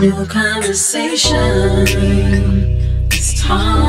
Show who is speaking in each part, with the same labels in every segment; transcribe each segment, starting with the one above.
Speaker 1: New conversation. Let's talk,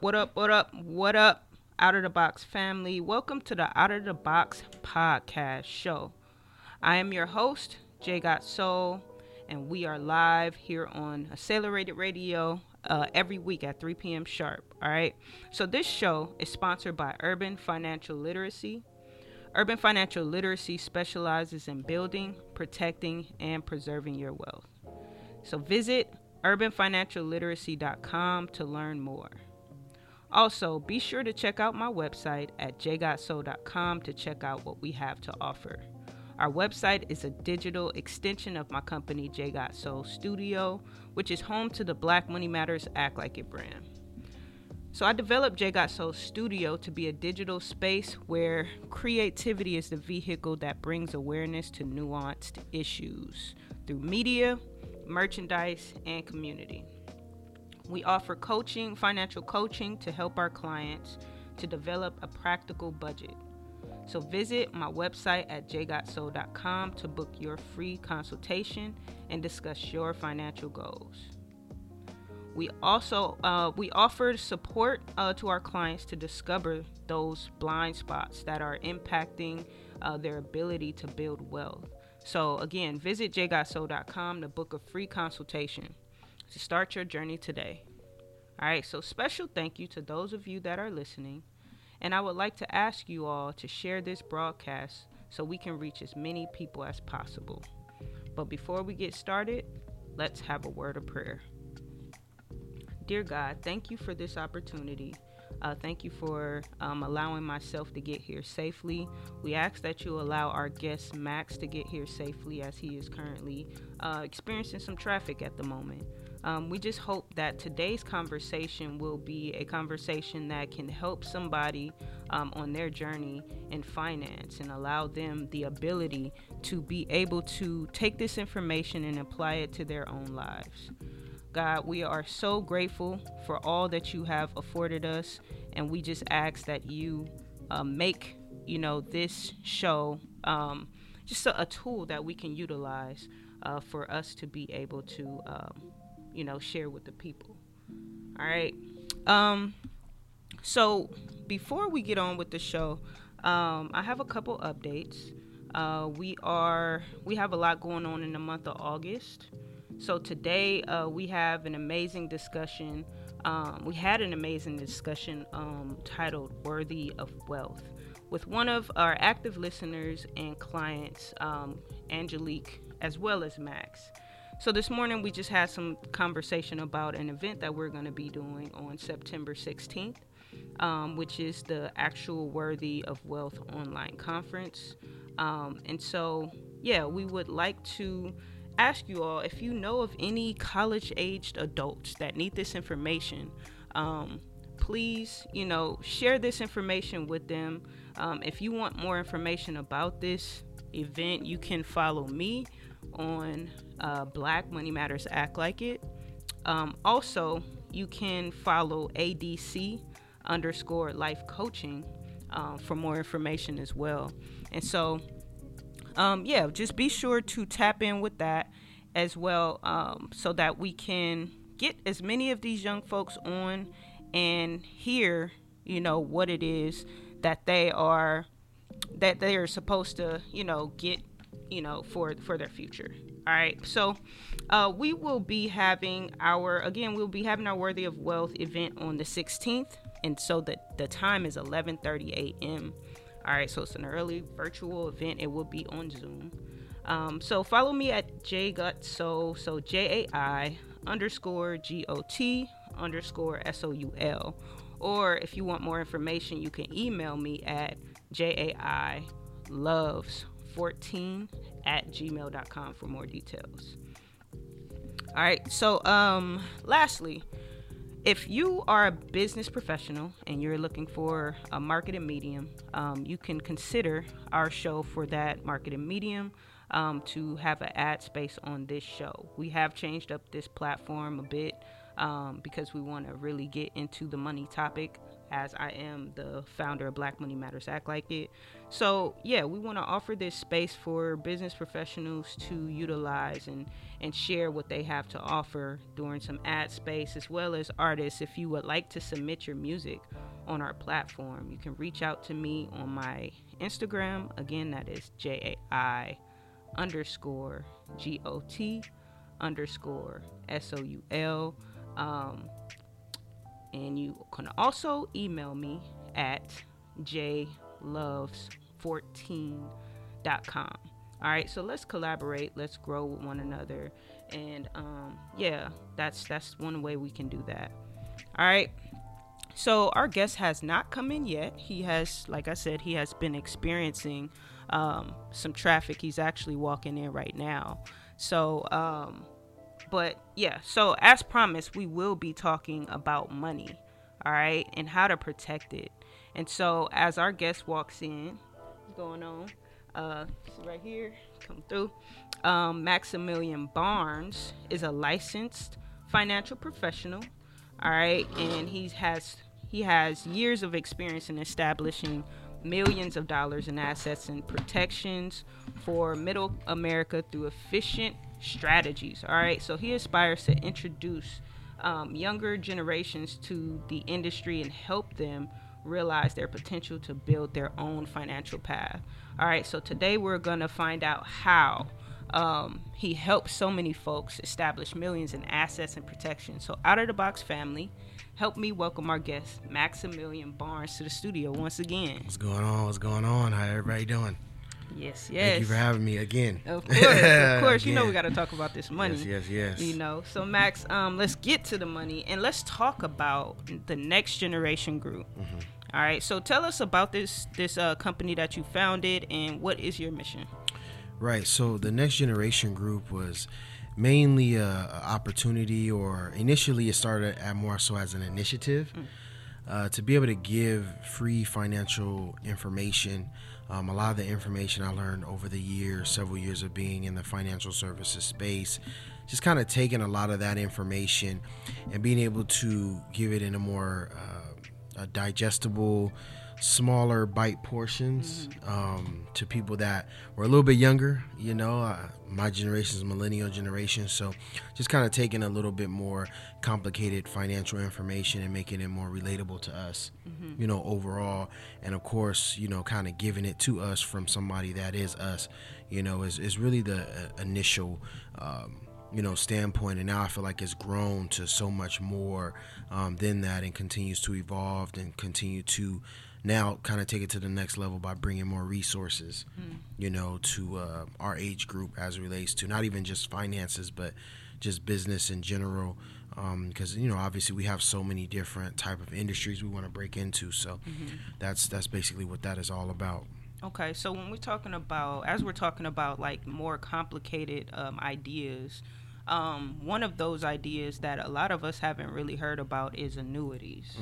Speaker 2: what up, what up, what up, Out of the Box family? Welcome to the Out of the Box podcast show. I am your host, Jai Got Soul, and we are live here on Accelerated Radio uh, every week at 3 p.m. sharp. All right. So, this show is sponsored by Urban Financial Literacy. Urban Financial Literacy specializes in building, protecting, and preserving your wealth. So visit urbanfinancialliteracy.com to learn more. Also, be sure to check out my website at jgotso.com to check out what we have to offer. Our website is a digital extension of my company, Jai Got Soul Studio, which is home to the Black Money Matters Act Like It brand. So I developed Jai Got Soul Studio to be a digital space where creativity is the vehicle that brings awareness to nuanced issues through media, merchandise, and community. We offer coaching, financial coaching to help our clients to develop a practical budget. So visit my website at jgotsoul.com to book your free consultation and discuss your financial goals. We also uh, we offer support uh, to our clients to discover those blind spots that are impacting uh, their ability to build wealth. So again, visit jgotsoul.com to book a free consultation to start your journey today. All right, so special thank you to those of you that are listening, and I would like to ask you all to share this broadcast so we can reach as many people as possible. But before we get started, let's have a word of prayer. Dear God, thank you for this opportunity. Uh, thank you for um, allowing myself to get here safely. We ask that you allow our guest Max to get here safely as he is currently uh, experiencing some traffic at the moment. Um, we just hope that today's conversation will be a conversation that can help somebody um, on their journey in finance and allow them the ability to be able to take this information and apply it to their own lives. God, we are so grateful for all that you have afforded us, and we just ask that you uh, make, you know, this show um, just a, a, tool that we can utilize uh, for us to be able to, um, you know, share with the people. All right. Um, so before we get on with the show, um, I have a couple updates. Uh, we are we have a lot going on in the month of August. So today uh, we have an amazing discussion. Um, we had an amazing discussion um, titled "Worthy of Wealth" with one of our active listeners and clients, um, Angelique, as well as Max. So this morning we just had some conversation about an event that we're going to be doing on September 16th, um, which is the actual Worthy of Wealth online conference. Um, and so, yeah, we would like to ask you all if you know of any college aged adults that need this information. Um, please, you know, share this information with them. Um, if you want more information about this event, you can follow me on uh, Black Money Matters Act Like It. Um, also, you can follow ADC underscore life coaching um, for more information as well. And so, um, yeah, just be sure to tap in with that as well um, so that we can get as many of these young folks on and hear, you know, what it is that they are that they are supposed to, you know, get, you know, for for their future. All right. So, uh, we will be having our again, we'll be having our Worthy of Wealth event on the 16th, and so the the time is 11:30 a.m. All right, so it's an early virtual event. It will be on Zoom. Um, so follow me at jgutsoul, so J A I underscore G O T underscore S O U L, Or if you want more information, you can email me at jailoves14 at gmail.com for more details. All right. So, um, lastly, if you are a business professional and you're looking for a marketing medium, um, you can consider our show for that marketing medium um, to have an ad space on this show. We have changed up this platform a bit um, because we want to really get into the money topic as I am the founder of Black Money Matters Act Like It. So, yeah, we want to offer this space for business professionals to utilize and, and share what they have to offer during some ad space, as well as artists. If you would like to submit your music on our platform, you can reach out to me on my Instagram. Again, that is J A I underscore G O T underscore S O U L. Um, and you can also email me at jloves14.com. All right, so let's collaborate. Let's grow with one another, and um, yeah, that's that's one way we can do that. All right. So our guest has not come in yet. He has, like I said, he has been experiencing um, some traffic. He's actually walking in right now. So um, but yeah, so as promised, we will be talking about money, all right, and how to protect it. And so as our guest walks in, going on? Uh, right here, come through. Um, Maximilian Barnes is a licensed financial professional, all right, and he has he has years of experience in establishing millions of dollars in assets and protections for middle America through efficient strategies. All right, so he aspires to introduce um, younger generations to the industry and help them realize their potential to build their own financial path. All right, so today we're to find out how um, he helps so many folks establish millions in assets and protection. So, out of the box family, help me welcome our guest, Maximilian Barnes, to the studio once again.
Speaker 3: What's going on? What's going on? How everybody doing?
Speaker 2: Yes, yes.
Speaker 3: Thank you for having me again.
Speaker 2: Of course, of course. you know we got to talk about this money.
Speaker 3: Yes, yes, yes.
Speaker 2: You know, so Max, um, let's get to the money and let's talk about the next generation group.
Speaker 3: Mm-hmm.
Speaker 2: All right. So tell us about this this uh, company that you founded and what is your mission?
Speaker 3: Right. So the next generation group was mainly a, a opportunity, or initially it started at more so as an initiative. Uh, to be able to give free financial information um, a lot of the information I learned over the years, several years of being in the financial services space, just kind of taking a lot of that information and being able to give it in a more uh, a digestible, smaller bite portions um, to people that were a little bit younger. You know, uh, my generation is millennial generation, so just kind of taking a little bit more complicated financial information and making it more relatable to us. You know, overall, and of course, you know, kind of giving it to us from somebody that is us. You know, is is really the uh, initial. Um, you know standpoint and now i feel like it's grown to so much more um, than that and continues to evolve and continue to now kind of take it to the next level by bringing more resources you know to uh, our age group as it relates to not even just finances but just business in general because you know obviously we have so many different type of industries we want to break into so that's that's basically what that is all about.
Speaker 2: Okay, so when we're talking about, as we're talking about like more complicated um, ideas, um, one of those ideas that a lot of us haven't really heard about is annuities.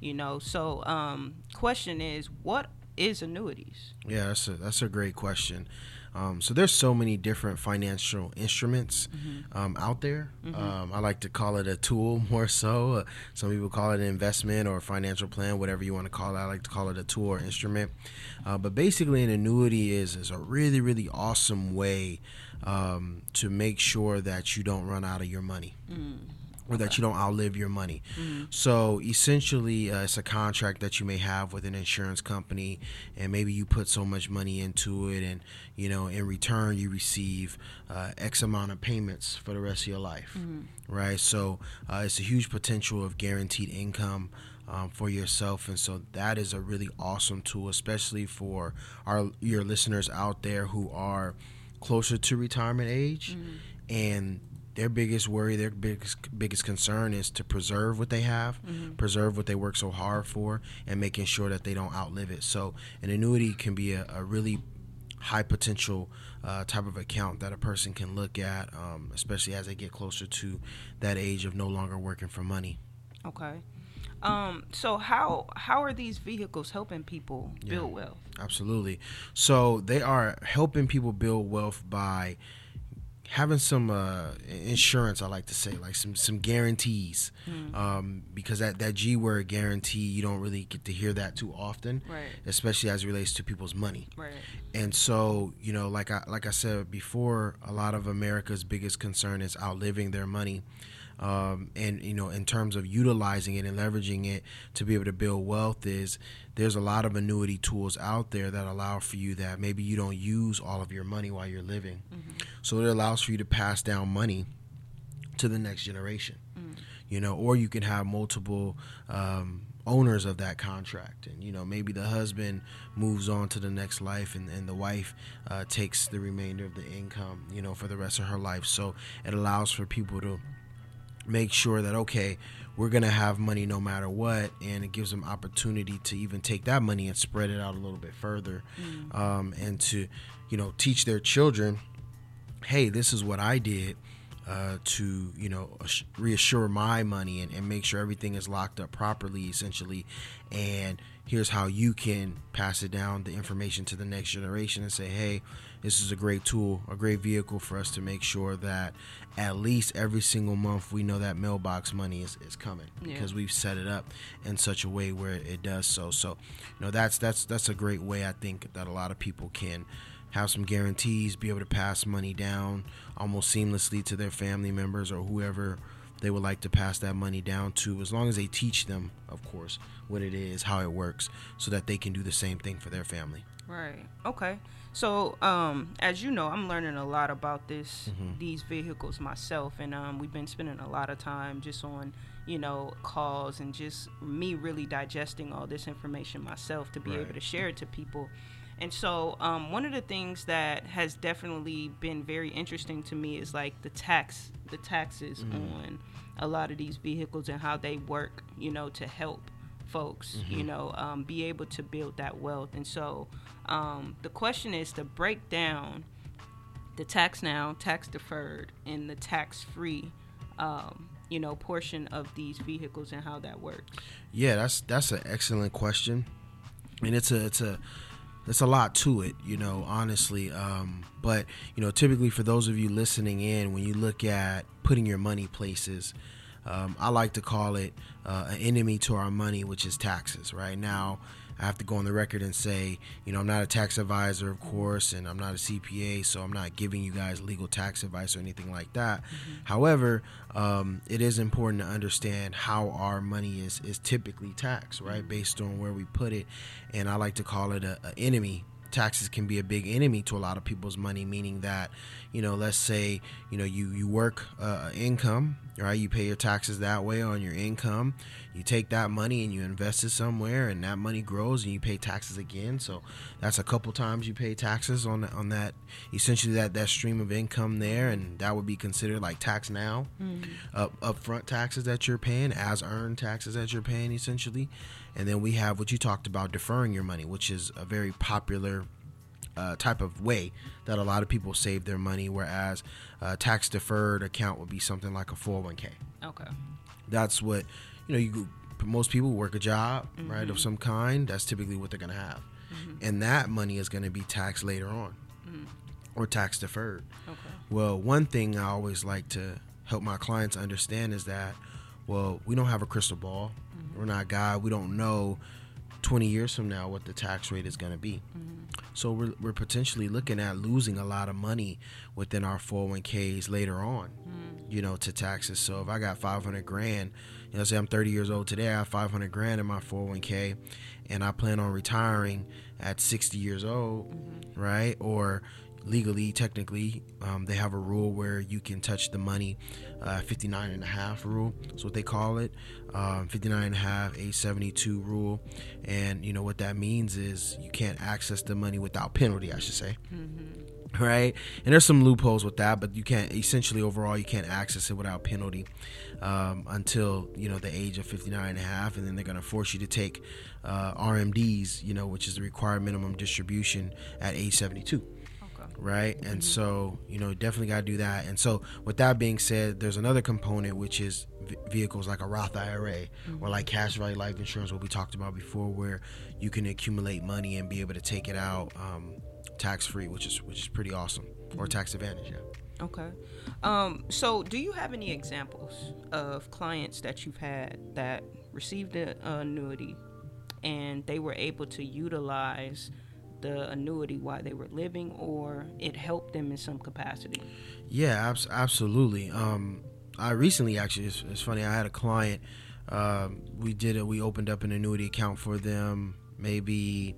Speaker 2: You know, so um, question is, what is annuities?
Speaker 3: Yeah, that's a that's a great question. Um, so there's so many different financial instruments um, out there. Um, I like to call it a tool more so. Uh, some people call it an investment or a financial plan, whatever you want to call it. I like to call it a tool or instrument. Uh, but basically, an annuity is is a really really awesome way um, to make sure that you don't run out of your money or that you don't outlive your money. So essentially, uh, it's a contract that you may have with an insurance company, and maybe you put so much money into it, and you know, in return, you receive uh, X amount of payments for the rest of your life, right? So uh, it's a huge potential of guaranteed income. Um, for yourself, and so that is a really awesome tool, especially for our your listeners out there who are closer to retirement age, and their biggest worry, their biggest biggest concern is to preserve what they have, preserve what they work so hard for, and making sure that they don't outlive it. So an annuity can be a, a really high potential uh, type of account that a person can look at, um, especially as they get closer to that age of no longer working for money.
Speaker 2: Okay. Um, so how how are these vehicles helping people build wealth?
Speaker 3: Absolutely. So they are helping people build wealth by having some uh, insurance. I like to say, like some some guarantees, um, because that that G word guarantee you don't really get to hear that too often,
Speaker 2: Right.
Speaker 3: especially as it relates to people's money.
Speaker 2: Right.
Speaker 3: And so, you know, like I like I said before, a lot of America's biggest concern is outliving their money. Um, and you know, in terms of utilizing it and leveraging it to be able to build wealth, is there's a lot of annuity tools out there that allow for you that maybe you don't use all of your money while you're living. So it allows for you to pass down money to the next generation. You know, or you can have multiple um, owners of that contract, and you know maybe the husband moves on to the next life, and, and the wife uh, takes the remainder of the income, you know, for the rest of her life. So it allows for people to make sure that okay we're going to have money no matter what and it gives them opportunity to even take that money and spread it out a little bit further um, and to you know teach their children hey this is what i did uh, to you know reassure my money and, and make sure everything is locked up properly essentially and here's how you can pass it down the information to the next generation and say hey this is a great tool a great vehicle for us to make sure that at least every single month we know that mailbox money is, is coming
Speaker 2: Yeah.
Speaker 3: because we've set it up in such a way where it does so so you know that's that's that's a great way i think that a lot of people can have some guarantees, be able to pass money down almost seamlessly to their family members or whoever they would like to pass that money down to, as long as they teach them, of course, what it is, how it works, so that they can do the same thing for their family.
Speaker 2: Right. Okay. So, um, as you know, I'm learning a lot about this
Speaker 3: Mm-hmm.
Speaker 2: these vehicles myself, and um, we've been spending a lot of time just on you know calls and just me really digesting all this information myself to be
Speaker 3: Right.
Speaker 2: able to share it to people. And so, um, one of the things that has definitely been very interesting to me is like the tax, the taxes on a lot of these vehicles and how they work, you know, to help folks, you know, um, be able to build that wealth. And so, um, the question is to break down the tax now, tax deferred, and the tax free, um, you know, portion of these vehicles and how that works.
Speaker 3: Yeah, that's that's an excellent question, and it's a it's a it's a lot to it, you know, honestly. Um, but you know, typically for those of you listening in, when you look at putting your money places, um, I like to call it uh, an enemy to our money, which is taxes. Right now, I have to go on the record and say, you know, I'm not a tax advisor, of course, and I'm not a CPA, so I'm not giving you guys legal tax advice or anything like that. However, um, it is important to understand how our money is is typically taxed, right, based on where we put it, and I like to call it a, a enemy taxes can be a big enemy to a lot of people's money meaning that you know let's say you know you you work uh, income right? You pay your taxes that way on your income. You take that money and you invest it somewhere and that money grows and you pay taxes again. So that's a couple times you pay taxes on on that essentially that that stream of income there. And that would be considered like tax now up upfront taxes that you're paying as earned taxes that you're paying essentially and then we have what you talked about deferring your money which is a very popular uh, type of way that a lot of people save their money whereas a tax deferred account would be something like a 401k
Speaker 2: Okay.
Speaker 3: that's what you know you most people work a job right of mm-hmm. some kind. That's typically what they're going to have mm-hmm. and that money is going to be taxed later on. Mm. Or tax deferred.
Speaker 2: Okay.
Speaker 3: well one thing i always like to help my clients understand is that well we don't have a crystal ball we're not god. We don't know 20 years from now what the tax rate is going to be mm-hmm. so we're, we're potentially looking at losing a lot of money within our 401ks later on, mm. you know, to taxes. So if I got 500 grand, you know, say I'm 30 years old today, I have 500 grand in my 401k and I plan on retiring at 60 years old, mm-hmm. right? Or legally, technically, um, they have a rule where you can touch the money, uh, 59 and a half rule. That's what they call it. Um, 59 and a half, 872 rule. And, you know, what that means is you can't access the money without penalty, I should say. right and there's some loopholes with that but you can't essentially overall you can't access it without penalty um, until you know the age of 59 and a half and then they're going to force you to take uh, rmds you know which is the required minimum distribution at age 72
Speaker 2: Okay.
Speaker 3: Right? And so you know definitely got to do that. And so with that being said there's another component which is v- vehicles like a roth ira or like cash value life insurance what we talked about before where you can accumulate money and be able to take it out um, tax free which is which is pretty awesome or tax advantage yeah.
Speaker 2: Okay. Um, so, do you have any examples of clients that you've had that received an annuity and they were able to utilize the annuity while they were living, or it helped them in some capacity?
Speaker 3: Yeah, abs- absolutely. Um, I recently actually, it's, it's funny. I had a client. Um, we did it. We opened up an annuity account for them maybe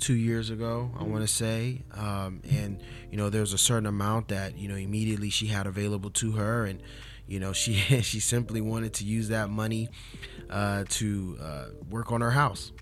Speaker 3: two years ago. I want to say, um, and you know, there's a certain amount that you know immediately she had available to her, and you know, she she simply wanted to use that money uh, to uh, work on her house.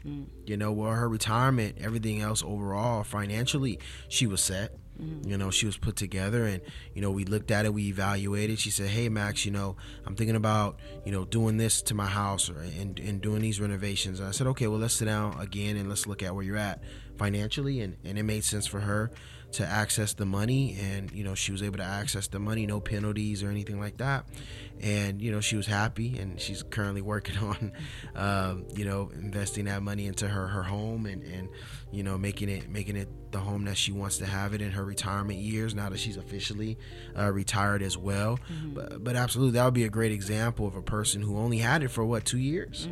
Speaker 3: You know, well, her retirement, everything else overall, financially, she was set. You know, she was put together, and you know, we looked at it, we evaluated. She said, "Hey, Max, you know, I'm thinking about you know doing this to my house or and, and doing these renovations." And I said, "Okay, well, let's sit down again and let's look at where you're at financially." And and it made sense for her to access the money, and you know, she was able to access the money, no penalties or anything like that. And you know, she was happy, and she's currently working on, um, you know, investing that money into her her home and and you know making it making it the home that she wants to have it in her retirement years now that she's officially uh, retired as well. But, but absolutely that would be a great example of a person who only had it for what two years?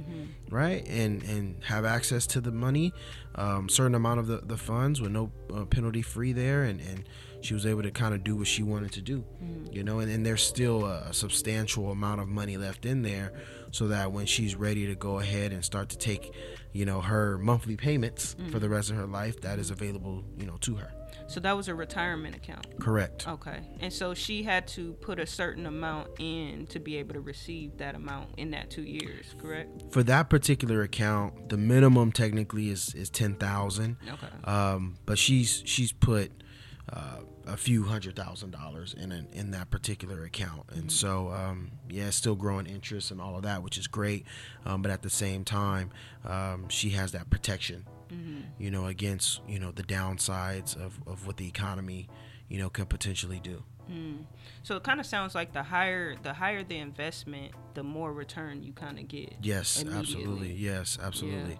Speaker 3: Right? And and have access to the money um, certain amount of the, the funds with no uh, penalty free there and and she was able to kind of do what she wanted to do you know and, and there's still a, a substantial amount of money left in there so that when she's ready to go ahead and start to take you know her monthly payments for the rest of her life that is available you know to her
Speaker 2: So that was a retirement account.
Speaker 3: correct
Speaker 2: Okay. And so she had to put a certain amount in to be able to receive that amount in that two years, correct?
Speaker 3: for that particular account the minimum technically is is 10000
Speaker 2: Okay.
Speaker 3: um, but she's she's put uh, a few hundred thousand dollars in an, in that particular account, and so um, yeah, still growing interest and all of that, which is great. Um, but at the same time, um, she has that protection, you know, against you know the downsides of, of what the economy, you know, can potentially do.
Speaker 2: So it kind of sounds like the higher the higher the investment, the more return you kind of get.
Speaker 3: Yes, absolutely. Yes, absolutely.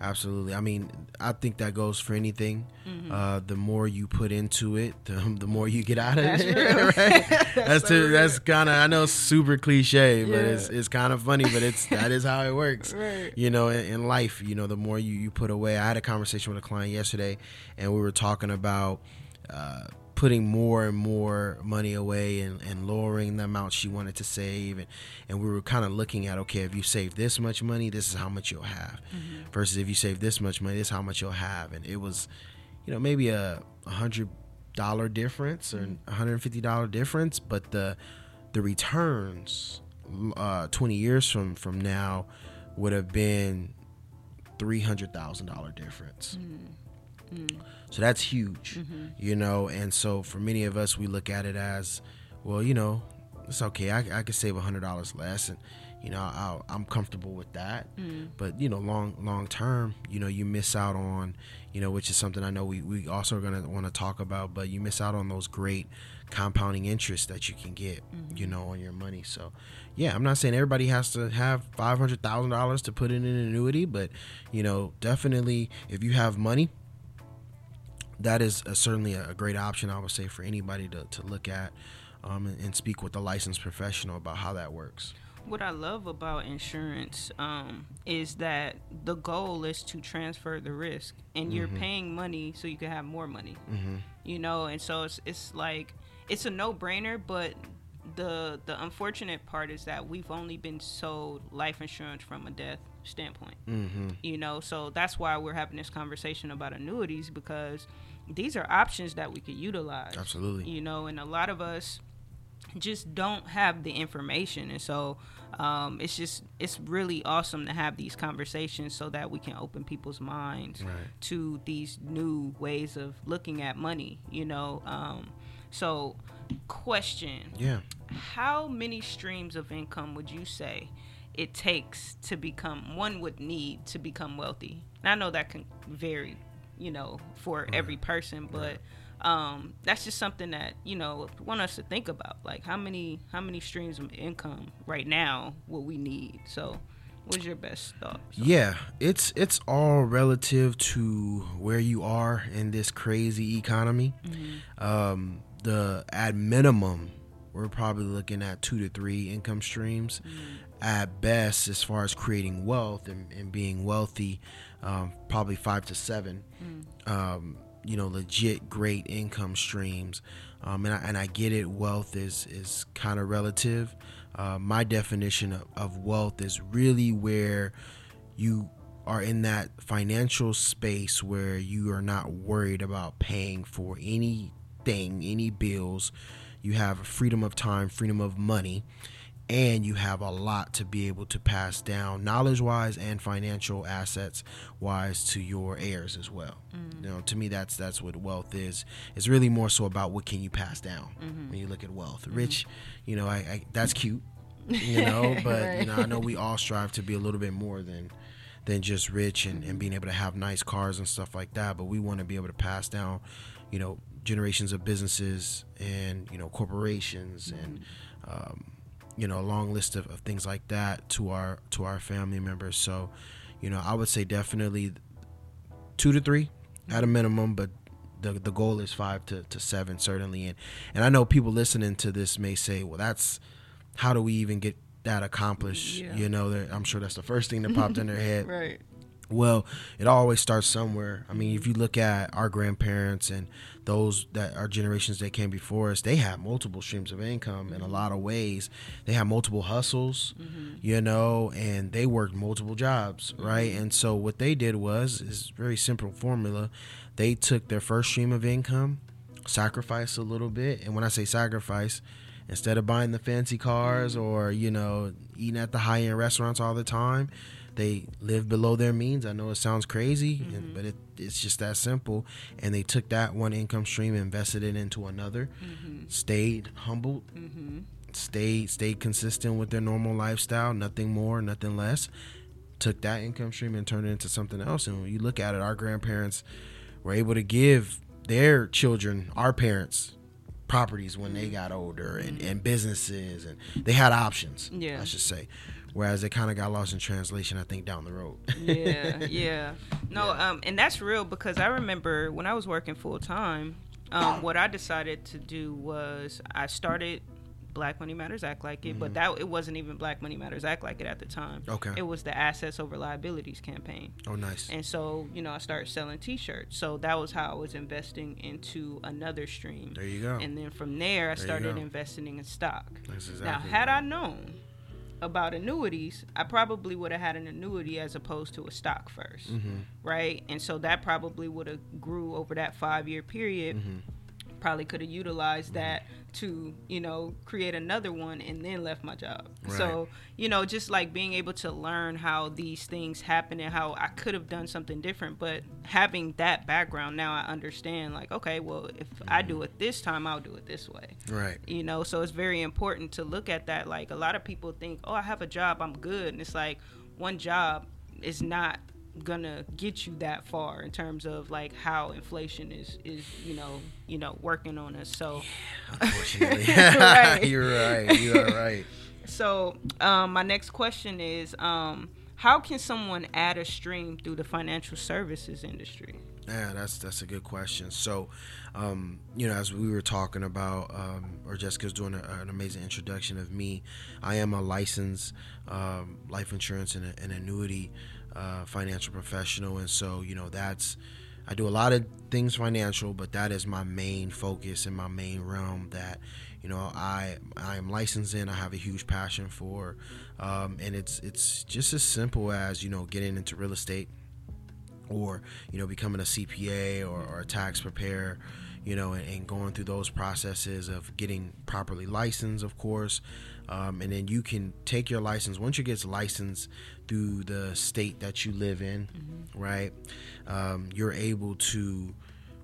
Speaker 3: Absolutely. I mean, I think that goes for anything. Uh, the more you put into it, the, the more you get out of
Speaker 2: That's
Speaker 3: it. right? that's
Speaker 2: so
Speaker 3: that's kind of I know super cliche, but it's it's kind of funny, but it's that is how it works.
Speaker 2: Right.
Speaker 3: You know, in, in life, you know, the more you you put away. I had a conversation with a client yesterday, and we were talking about. Uh, putting more and more money away and, and lowering the amount she wanted to save. And, and we were kind of looking at okay if you save this much money this is how much you'll have. Mm-hmm. Versus if you save this much money this is how much you'll have. And it was you know maybe a hundred dollar difference or mm-hmm. a hundred and fifty dollar difference. But the the returns uh 20 years from from now would have been three hundred thousand mm-hmm. So that's huge, mm-hmm. you know. And so for many of us, we look at it as, well, you know, it's okay. I, I could save a hundred dollars less, and you know, I'll, I'm comfortable with that. Mm. But you know, long long term, you know, you miss out on, you know, which is something I know we we also are gonna want to talk about. But you miss out on those great compounding interest that you can get, mm-hmm. you know, on your money. So, yeah, I'm not saying everybody has to have five hundred thousand dollars to put in an annuity, but you know, definitely if you have money that is a, certainly a great option I would say for anybody to, to look at um, and, and speak with a licensed professional about how that works.
Speaker 2: What I love about insurance um, is that the goal is to transfer the risk, and you're paying money so you can have more money. You know, and so it's it's like it's a no brainer, but the the unfortunate part is that we've only been sold life insurance from a death standpoint.
Speaker 3: Mm-hmm.
Speaker 2: You know, so that's why we're having this conversation about annuities because these are options that we could utilize.
Speaker 3: Absolutely.
Speaker 2: You know, and a lot of us just don't have the information and so um, it's just it's really awesome to have these conversations so that we can open people's minds
Speaker 3: Right.
Speaker 2: to these new ways of looking at money you know um, so question
Speaker 3: Yeah.
Speaker 2: how many streams of income would you say it takes to become one would need to become wealthy and i know that can vary you know for every person but um, that's just something that you know want us to think about like how many how many streams of income right now will we need? So what's your best thoughts
Speaker 3: Yeah, it's it's all relative to where you are in this crazy economy. Um, the at minimum, we're probably looking at two to three income streams. At best, as far as creating wealth and, and being wealthy, um, probably five to seven. Um, you know, legit great income streams. Um, and, I, and I get it. Wealth is is kind of relative. Uh, my definition of, of wealth is really where you are in that financial space where you are not worried about paying for anything, any bills. You have freedom of time, freedom of money, and you have a lot to be able to pass down knowledge wise and financial assets wise to your heirs as well. Mm. You know, to me that's that's what wealth is. It's really more so about what can you pass down mm-hmm. when you look at wealth. Mm-hmm. Rich, you know, I, I that's cute. You know, but you know, I know we all strive to be a little bit more than than just rich and, and mm-hmm. being able to have nice cars and stuff like that. But we want to be able to pass down, you know, generations of businesses and you know corporations and um, you know a long list of, of things like that to our to our family members. So, you know, I would say definitely two to three at a minimum, but the the goal is five to, to seven certainly. And and I know people listening to this may say, well, that's how do we even get that accomplished?
Speaker 2: Yeah.
Speaker 3: You know, I'm sure that's the first thing that popped in their head.
Speaker 2: right
Speaker 3: Well, it always starts somewhere. I mean, if you look at our grandparents and those that are generations that came before us, they had multiple streams of income in a mm-hmm. lot of ways. They had multiple hustles, mm-hmm. you know, and they worked multiple jobs, mm-hmm. right? And so what they did was is very simple formula. They took their first stream of income, sacrificed a little bit, and when I say sacrifice, instead of buying the fancy cars or you know eating at the high end restaurants all the time, they lived below their means. I know it sounds crazy, and- mm-hmm. but it, it's just that simple. And they took that one income stream, invested it into another, mm-hmm. stayed humbled, mm-hmm. stayed stayed consistent with their normal lifestyle, nothing more, nothing less. Took that income stream and turned it into something else. And when you look at it, our grandparents were able to give their children, our parents, properties when they got older and, and businesses and they had options
Speaker 2: Yeah.
Speaker 3: i should say whereas it kind of got lost in translation i think down the road
Speaker 2: yeah, yeah. No,
Speaker 3: Yeah.
Speaker 2: um, and that's real because I remember when I was working full time, um, what I decided to do was I started Black Money Matters Act Like It, but that it wasn't even Black Money Matters Act Like It at the time.
Speaker 3: Mm-hmm. Okay.
Speaker 2: It was the Assets Over Liabilities campaign.
Speaker 3: oh nice
Speaker 2: And so, you know, I started selling T-shirts. So that was how I was investing into another stream.
Speaker 3: there you go
Speaker 2: And then from there, I
Speaker 3: There
Speaker 2: started investing in stock.
Speaker 3: That's
Speaker 2: Now,
Speaker 3: exactly
Speaker 2: had I known about annuities, I probably would have had an annuity as opposed to a stock 1st
Speaker 3: Mm-hmm.
Speaker 2: right? And so that probably would have grew over that five year period.
Speaker 3: Mm-hmm.
Speaker 2: Probably could have utilized that to, you know, create another one and then left my job. So, you know, just like being able to learn how these things happen and how I could have done something different, but having that background now I understand like, okay, well, if I do mm-hmm. it this time, I'll do it this way.
Speaker 3: Right.
Speaker 2: You know so it's very important to look at that. Like a lot of people think oh i have a job i'm good. And it's like one job is not gonna get you that far in terms of like how inflation is is you know you know working on us so.
Speaker 3: Unfortunately.
Speaker 2: Right.
Speaker 3: you're right. You are right.
Speaker 2: So um my next question is um how can someone add a stream through the financial services industry?
Speaker 3: Yeah, that's that's a good question. So, um, you know, as we were talking about, um, or Jessica's doing a, an amazing introduction of me, I am a licensed um, life insurance and, a, and annuity uh, financial professional, and so you know that's I do a lot of things financial, but that is my main focus and my main realm that you know I I am licensed in. I have a huge passion for, um, and it's it's just as simple as you know getting into real estate or you know becoming a CPA or, or a tax preparer you know, and, and going through those processes of getting properly licensed, of course. Um, and then you can take your license once you get licensed through the state that you live in, right? Um, you're able to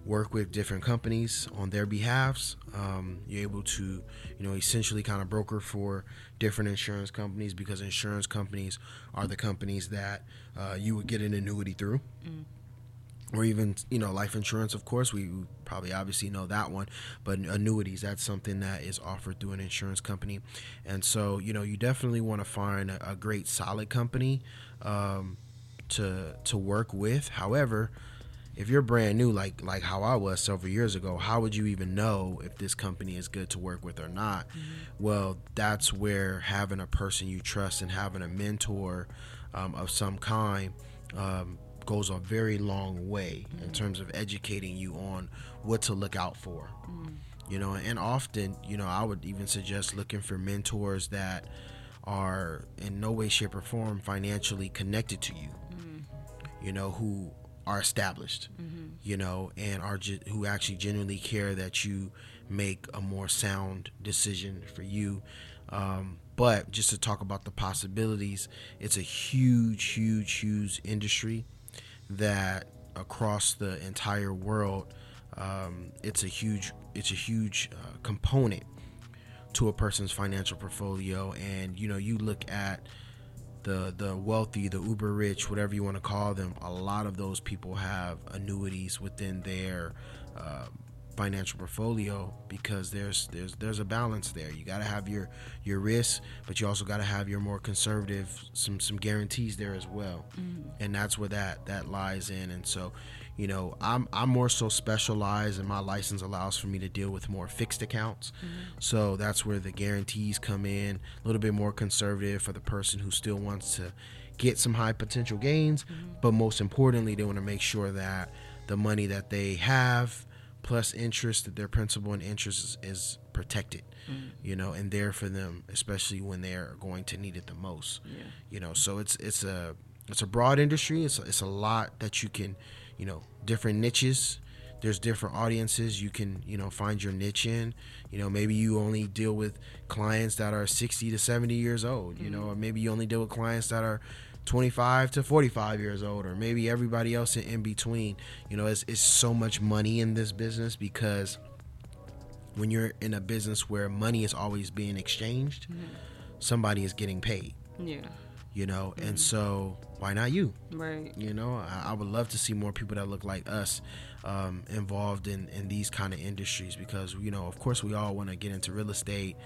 Speaker 3: work with different companies on their behalfs. Um, you're able to, you know, essentially kind of broker for different insurance companies because insurance companies are the companies that uh, you would get an annuity through. Or even, you know, life insurance, of course, we probably obviously know that one, but annuities, that's something that is offered through an insurance company. And so, you know, you definitely want to find a, a great, solid company um, to, to work with. However, if you're brand new like like how I was several years ago, how would you even know if this company is good to work with or not? Well, that's where having a person you trust and having a mentor um, of some kind um, goes a very long way in mm. terms of educating you on what to look out for. Mm. You know, and often, you know, I would even suggest looking for mentors that are in no way, shape, or form financially connected to you. Mm. You know, who are established, mm-hmm. you know, and are ge- who actually genuinely care that you make a more sound decision for you. Um, but just to talk about the possibilities, it's a huge, huge, huge industry that across the entire world, um, it's a huge, it's a huge uh, component to a person's financial portfolio. And you know, you look at the the wealthy, the uber rich, whatever you want to call them, a lot of those people have annuities within their uh, financial portfolio because there's there's there's a balance there. You got to have your your risks, but you also got to have your more conservative some some guarantees there as well, mm-hmm. and that's where that that lies in. And so, you know, I'm I'm more so specialized, and my license allows for me to deal with more fixed accounts. Mm-hmm. So that's where the guarantees come in, a little bit more conservative for the person who still wants to get some high potential gains, mm-hmm. but most importantly, they want to make sure that the money that they have plus interest that their principal and interest is, is protected mm. you know and there for them especially when they're going to need it the most.
Speaker 2: Yeah.
Speaker 3: you know so it's it's a it's a broad industry. It's a, it's a lot that you can you know different niches. There's different audiences you can you know find your niche in. You know maybe you only deal with clients that are 60 to 70 years old you know mm-hmm. or maybe you only deal with clients that are 25 to 45 years old or maybe everybody else in, between. You know it's, it's so much money in this business because when you're in a business where money is always being exchanged mm-hmm. somebody is getting paid.
Speaker 2: Yeah.
Speaker 3: you know and mm-hmm. so why not you?
Speaker 2: Right.
Speaker 3: you know I, I would love to see more people that look like us um, involved in, in these kind of industries because you know of course we all want to get into real estate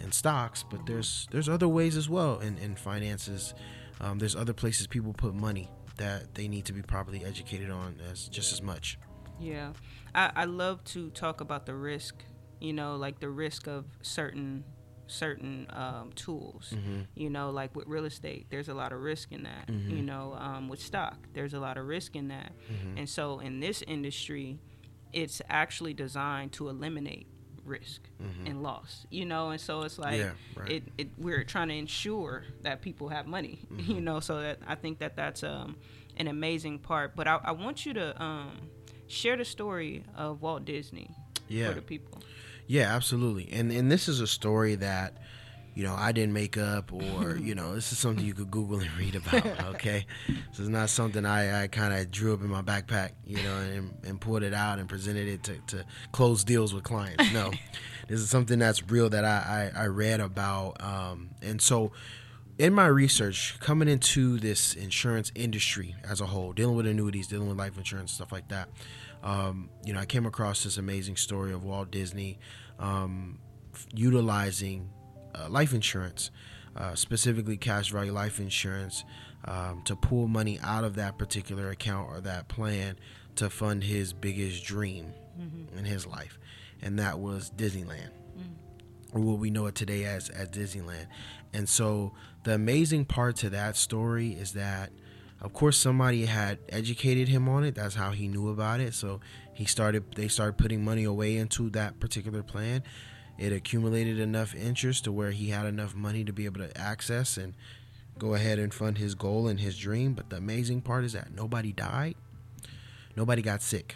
Speaker 3: and stocks but mm-hmm. there's there's other ways as well in, in finances um, there's other places people put money that they need to be properly educated on as just as much
Speaker 2: Yeah, I, I love to talk about the risk. You know, like the risk of certain certain um, tools. You know, like with real estate, there's a lot of risk in that. You know, um, with stock, there's a lot of risk in that. And so in this industry, it's actually designed to eliminate risk and loss. You know, and so it's like
Speaker 3: Yeah, right.
Speaker 2: it, it we're trying to ensure that people have money. You know, so that I think that that's um, an amazing part. But I, I want you to um, share the story of Walt Disney
Speaker 3: Yeah.
Speaker 2: for the people.
Speaker 3: Yeah, absolutely. And and this is a story that you know I didn't make up, or you know this is something you could Google and read about. Okay, this is not something I, I kind of drew up in my backpack, you know, and, and pulled it out and presented it to, to close deals with clients. No, this is something that's real that I I, I read about, um, and so. In my research, coming into this insurance industry as a whole, dealing with annuities, dealing with life insurance, stuff like that, um, you know, I came across this amazing story of Walt Disney um, f- utilizing uh, life insurance, uh, specifically cash value life insurance, um, to pull money out of that particular account or that plan to fund his biggest dream in his life, and that was Disneyland or what we know it today as as Disneyland. And so the amazing part to that story is that of course somebody had educated him on it. That's how he knew about it. So he started they started putting money away into that particular plan. It accumulated enough interest to where he had enough money to be able to access and go ahead and fund his goal and his dream. But the amazing part is that nobody died. Nobody got sick.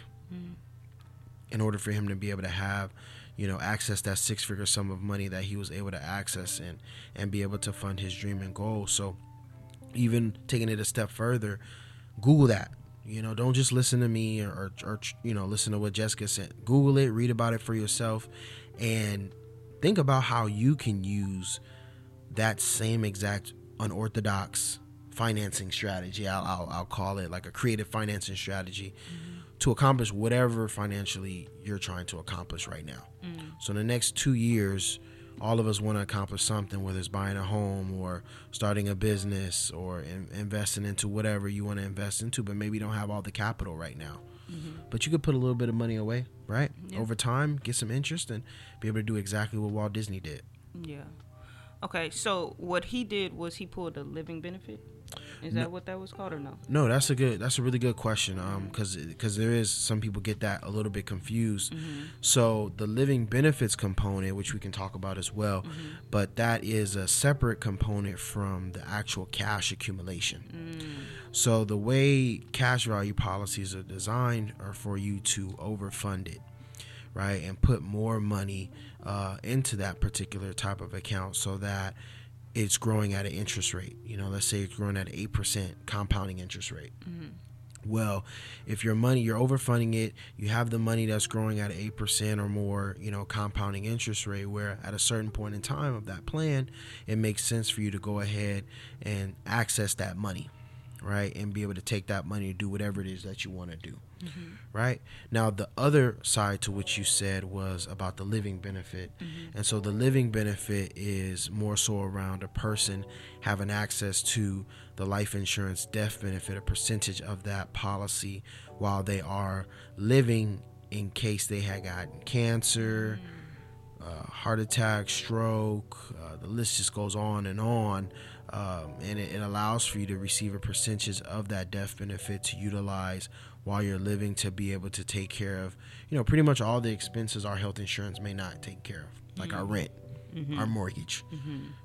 Speaker 3: in order for him to be able to have you know access that six figure sum of money that he was able to access and and be able to fund his dream and goal so even taking it a step further google that you know don't just listen to me or, or, or you know listen to what jessica said google it read about it for yourself and think about how you can use that same exact unorthodox financing strategy I'll, I'll, I'll call it like a creative financing strategy mm-hmm. to accomplish whatever financially you're trying to accomplish right now. Mm. So in the next two years all of us want to accomplish something whether it's buying a home or starting a business or in, investing into whatever you want to invest into but maybe you don't have all the capital right now Mm-hmm. but you could put a little bit of money away right
Speaker 2: Yeah.
Speaker 3: over time get some interest and be able to do exactly what walt disney did
Speaker 2: Yeah. Okay, so what he did was he pulled a living benefit. Is
Speaker 3: No.
Speaker 2: that what that was called or no?
Speaker 3: No, that's a good. That's a really good question. Um, because because there is some people get that a little bit confused. So the living benefits component, which we can talk about as well, but that is a separate component from the actual cash accumulation. So the way cash value policies are designed are for you to overfund it, right, and put more money uh, into that particular type of account so that it's growing at an interest rate. You know, let's say it's growing at an eight percent compounding interest rate. Mm-hmm. Well, if your money you're overfunding it, you have the money that's growing at eight percent or more, you know, compounding interest rate. Where at a certain point in time of that plan, it makes sense for you to go ahead and access that money, right, and be able to take that money to do whatever it is that you want to do right? Now, the other side to which you said was about the living benefit. And so the living benefit is more so around a person having access to the life insurance death benefit, a percentage of that policy while they are living in case they had gotten cancer. Uh, heart attack, stroke, uh, the list just goes on and on. Um, and it, it allows for you to receive a percentage of that death benefit to utilize while you're living to be able to take care of, you know, pretty much all the expenses our health insurance may not take care of, like our rent, our mortgage,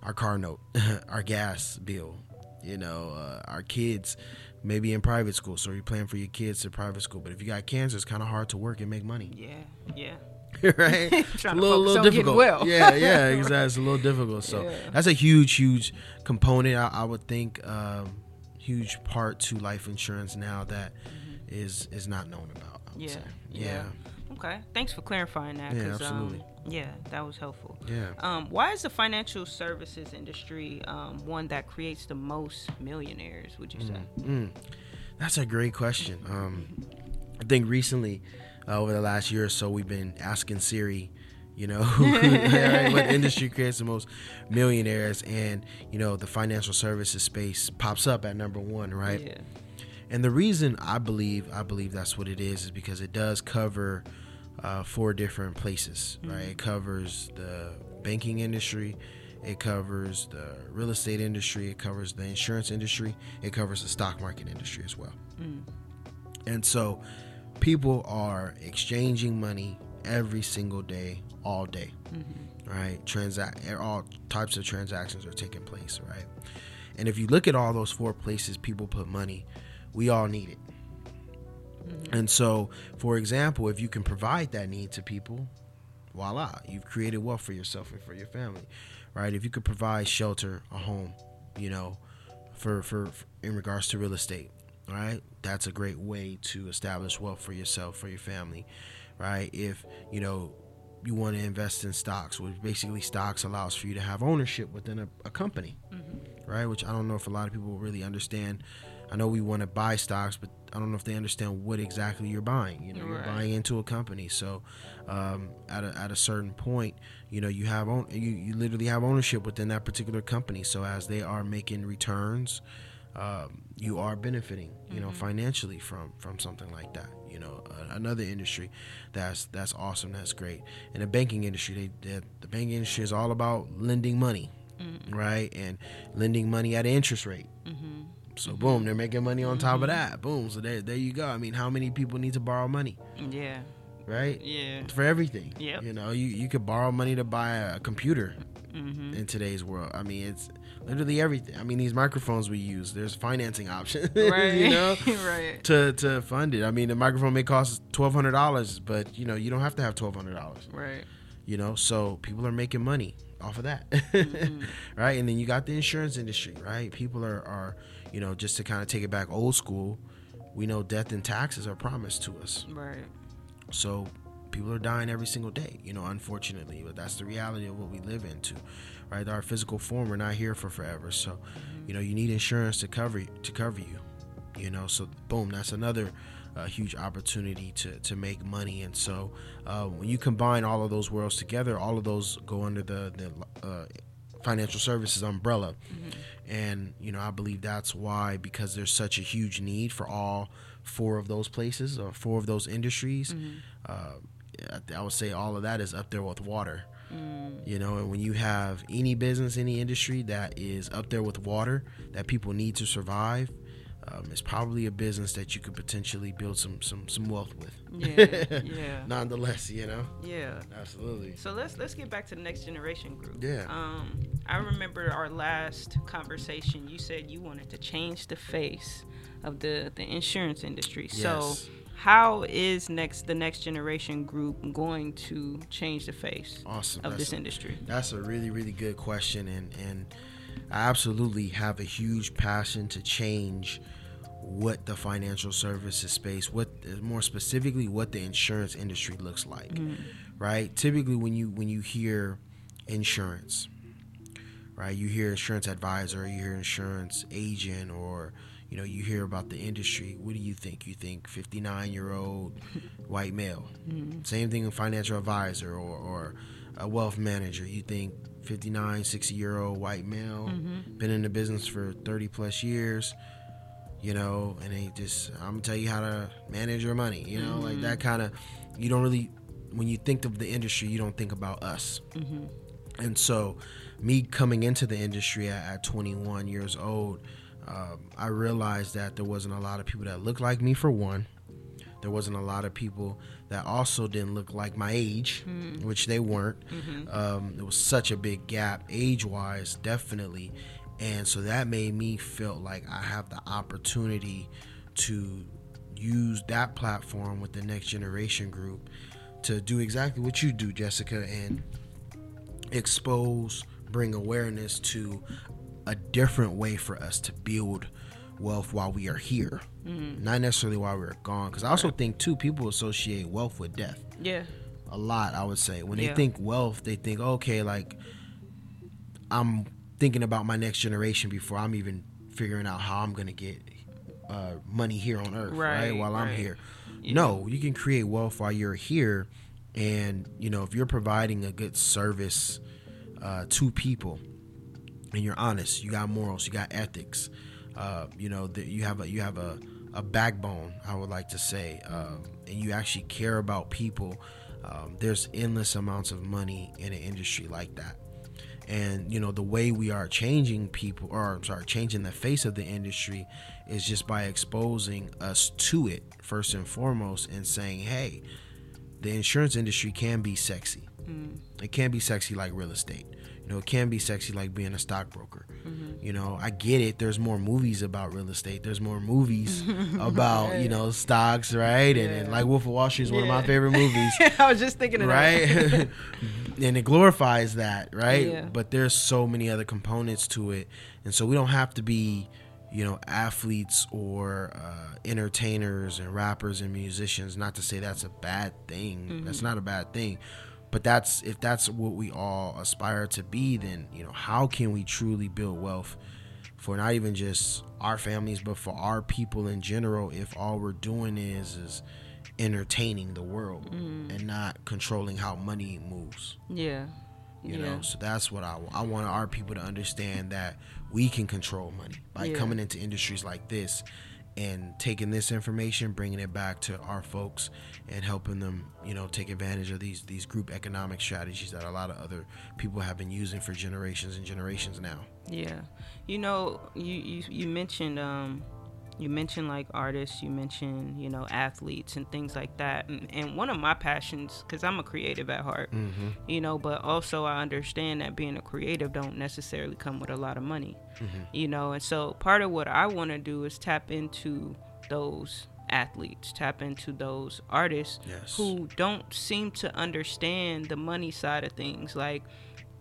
Speaker 3: our car note, our gas bill, you know, uh, our kids maybe in private school. So you're paying for your kids to private school. But if you got cancer, it's kind of hard to work and make money
Speaker 2: Yeah, yeah.
Speaker 3: right?
Speaker 2: Trying
Speaker 3: a
Speaker 2: to
Speaker 3: little, little difficult.
Speaker 2: well.
Speaker 3: yeah, yeah, exactly. It's a little difficult. So
Speaker 2: Yeah.
Speaker 3: that's a huge, huge component. I, I would think, um, huge part to life insurance now that is is not known about.
Speaker 2: Yeah, yeah.
Speaker 3: yeah,
Speaker 2: Okay, thanks for clarifying that.
Speaker 3: Yeah,
Speaker 2: 'cause,
Speaker 3: absolutely.
Speaker 2: Um, yeah, that was helpful.
Speaker 3: yeah.
Speaker 2: Um, why is the financial services industry um, one that creates the most millionaires? Would you say?
Speaker 3: Mm, that's a great question. Um, I think recently, uh, over the last year or so, we've been asking Siri, you know, what industry creates the most millionaires, and you know, the financial services space pops up at number one, right?
Speaker 2: Yeah.
Speaker 3: And the reason I believe I believe that's what it is is because it does cover uh, four different places, right? Mm-hmm. It covers the banking industry, it covers the real estate industry, it covers the insurance industry, it covers the stock market industry as well. Mm. And so, people are exchanging money every single day, all day, mm-hmm. right? Transact er, all types of transactions are taking place, right? And if you look at all those four places people put money, we all need it. Mm-hmm. And so, for example, if you can provide that need to people, voila, you've created wealth for yourself and for your family, right? If you could provide shelter, a home, you know, for for, for in regards to real estate, right? That's a great way to establish wealth for yourself, for your family, right? If you know you want to invest in stocks, which basically stocks allows for you to have ownership within a, a company, mm-hmm. right? Which I don't know if a lot of people really understand. I know we want to buy stocks, but I don't know if they understand what exactly you're buying. You know, you're buying into a company. So, um, at a at a certain point, you know, you have own you, you literally have ownership within that particular company. So as they are making returns, um, you are benefiting, you know, financially from from something like that. You know, uh, another industry that's that's awesome. That's great. In the banking industry, they, the banking industry is all about lending money, right, and lending money at an interest rate. So boom, they're making money on top of that. Boom. So there, there you go. I mean, how many people need to borrow money,
Speaker 2: Yeah.
Speaker 3: right?
Speaker 2: Yeah.
Speaker 3: For everything.
Speaker 2: Yeah.
Speaker 3: You know, you you could borrow money to buy a computer.
Speaker 2: Mm-hmm.
Speaker 3: in today's world. I mean, it's literally everything. I mean, these microphones we use, there's financing options,
Speaker 2: Right.
Speaker 3: you know,
Speaker 2: right.
Speaker 3: to to fund it. I mean, the microphone may cost twelve hundred dollars, but you know, you don't have to have twelve hundred dollars.
Speaker 2: Right.
Speaker 3: You know, so people are making money off of that, right? And then you got the insurance industry, right? People are are you know just to kind of take it back old school. We know death and taxes are promised to us.
Speaker 2: Right.
Speaker 3: So people are dying every single day, you know, unfortunately, but that's the reality of what we live into, right? Our physical form, we're not here for forever. So, you know, you need insurance to cover to cover you, you know. So, boom, that's another uh, huge opportunity to to make money. And so, uh, when you combine all of those worlds together, all of those go under the the uh, financial services umbrella. Mm-hmm. And you know, I believe that's why because there's such a huge need for all four of those places or four of those industries. Mm-hmm. Uh, I- I would say all of that is up there with water. Mm. You know, and when you have any business, any industry that is up there with water that people need to survive, um, it's probably a business that you could potentially build some some some wealth with.
Speaker 2: Yeah. yeah.
Speaker 3: Nonetheless, you know,
Speaker 2: Yeah.
Speaker 3: absolutely.
Speaker 2: So let's let's get back to the next generation group.
Speaker 3: Yeah.
Speaker 2: Um, I remember our last conversation. You said you wanted to change the face of the the insurance industry.
Speaker 3: Yes.
Speaker 2: So how is next the next generation group going to change the face
Speaker 3: Awesome.
Speaker 2: of
Speaker 3: That's-
Speaker 2: this industry?
Speaker 3: That's a really, really good question, and and I absolutely have a huge passion to change what the financial services space, what more specifically, what the insurance industry looks like. Mm-hmm. Right? Typically, when you when you hear insurance, right, you hear insurance advisor, you hear insurance agent, or you know, you hear about the industry. What do you think? You think 59 year old white male. Mm-hmm. Same thing with financial advisor or, or a wealth manager. You think 59, 60 year old white male, mm-hmm. been in the business for 30 plus years, you know, and they just, I'm gonna tell you how to manage your money, you know, like that kind of, you don't really, when you think of the industry, you don't think about us. And so, me coming into the industry at, at 21 years old, um, I realized that there wasn't a lot of people that looked like me, for one. There wasn't a lot of people that also didn't look like my age, which they weren't. Um, there was such a big gap, age wise, definitely. And so that made me feel like I have the opportunity to use that platform with the next generation group to do exactly what you do, Jessica, and expose, bring awareness to a different way for us to build wealth while we are here, mm-hmm. not necessarily while we're gone. Because I also think too, people associate wealth with death
Speaker 2: Yeah.
Speaker 3: a lot. I would say when they think wealth, they think okay, like I'm thinking about my next generation before I'm even figuring out how I'm gonna get uh, money here on earth, right?
Speaker 2: Right,
Speaker 3: While I'm here.
Speaker 2: Yeah.
Speaker 3: No, you can create wealth while you're here, and you know if you're providing a good service uh, to people, and you're honest, you got morals, you got ethics, uh, you know that you have a you have a, a backbone. I would like to say, um, and you actually care about people. Um, there's endless amounts of money in an industry like that, and you know the way we are changing people, or I'm sorry, changing the face of the industry, is just by exposing us to it first and foremost, and saying, hey, the insurance industry can be sexy. Mm. It can be sexy like real estate. You know, it can be sexy like being a stockbroker. You know, I get it. There's more movies about real estate. There's more movies about you know stocks, right? And, and like Wolf of Wall Street is one of my favorite movies,
Speaker 2: I was just thinking of that.
Speaker 3: right? and it glorifies that, right?
Speaker 2: Yeah.
Speaker 3: But there's so many other components to it, and so we don't have to be, you know, athletes or uh, entertainers and rappers and musicians. Not to say that's a bad thing. That's not a bad thing. But that's if that's what we all aspire to be, then you know how can we truly build wealth for not even just our families, but for our people in general? If all we're doing is is entertaining the world mm. and not controlling how money moves
Speaker 2: Yeah.
Speaker 3: you
Speaker 2: yeah.
Speaker 3: know so that's what i, I want our people to understand that we can control money by
Speaker 2: Yeah.
Speaker 3: coming into industries like this and taking this information bringing it back to our folks and helping them you know take advantage of these these group economic strategies that a lot of other people have been using for generations and generations now.
Speaker 2: Yeah, you know, you you, you mentioned um, you mentioned like artists you mentioned you know athletes and things like that and, and one of my passions because i'm a creative at heart
Speaker 3: Mm-hmm.
Speaker 2: you know but also i understand that being a creative don't necessarily come with a lot of money
Speaker 3: Mm-hmm.
Speaker 2: you know and so part of what i want to do is tap into those athletes tap into those artists
Speaker 3: Yes.
Speaker 2: who don't seem to understand the money side of things like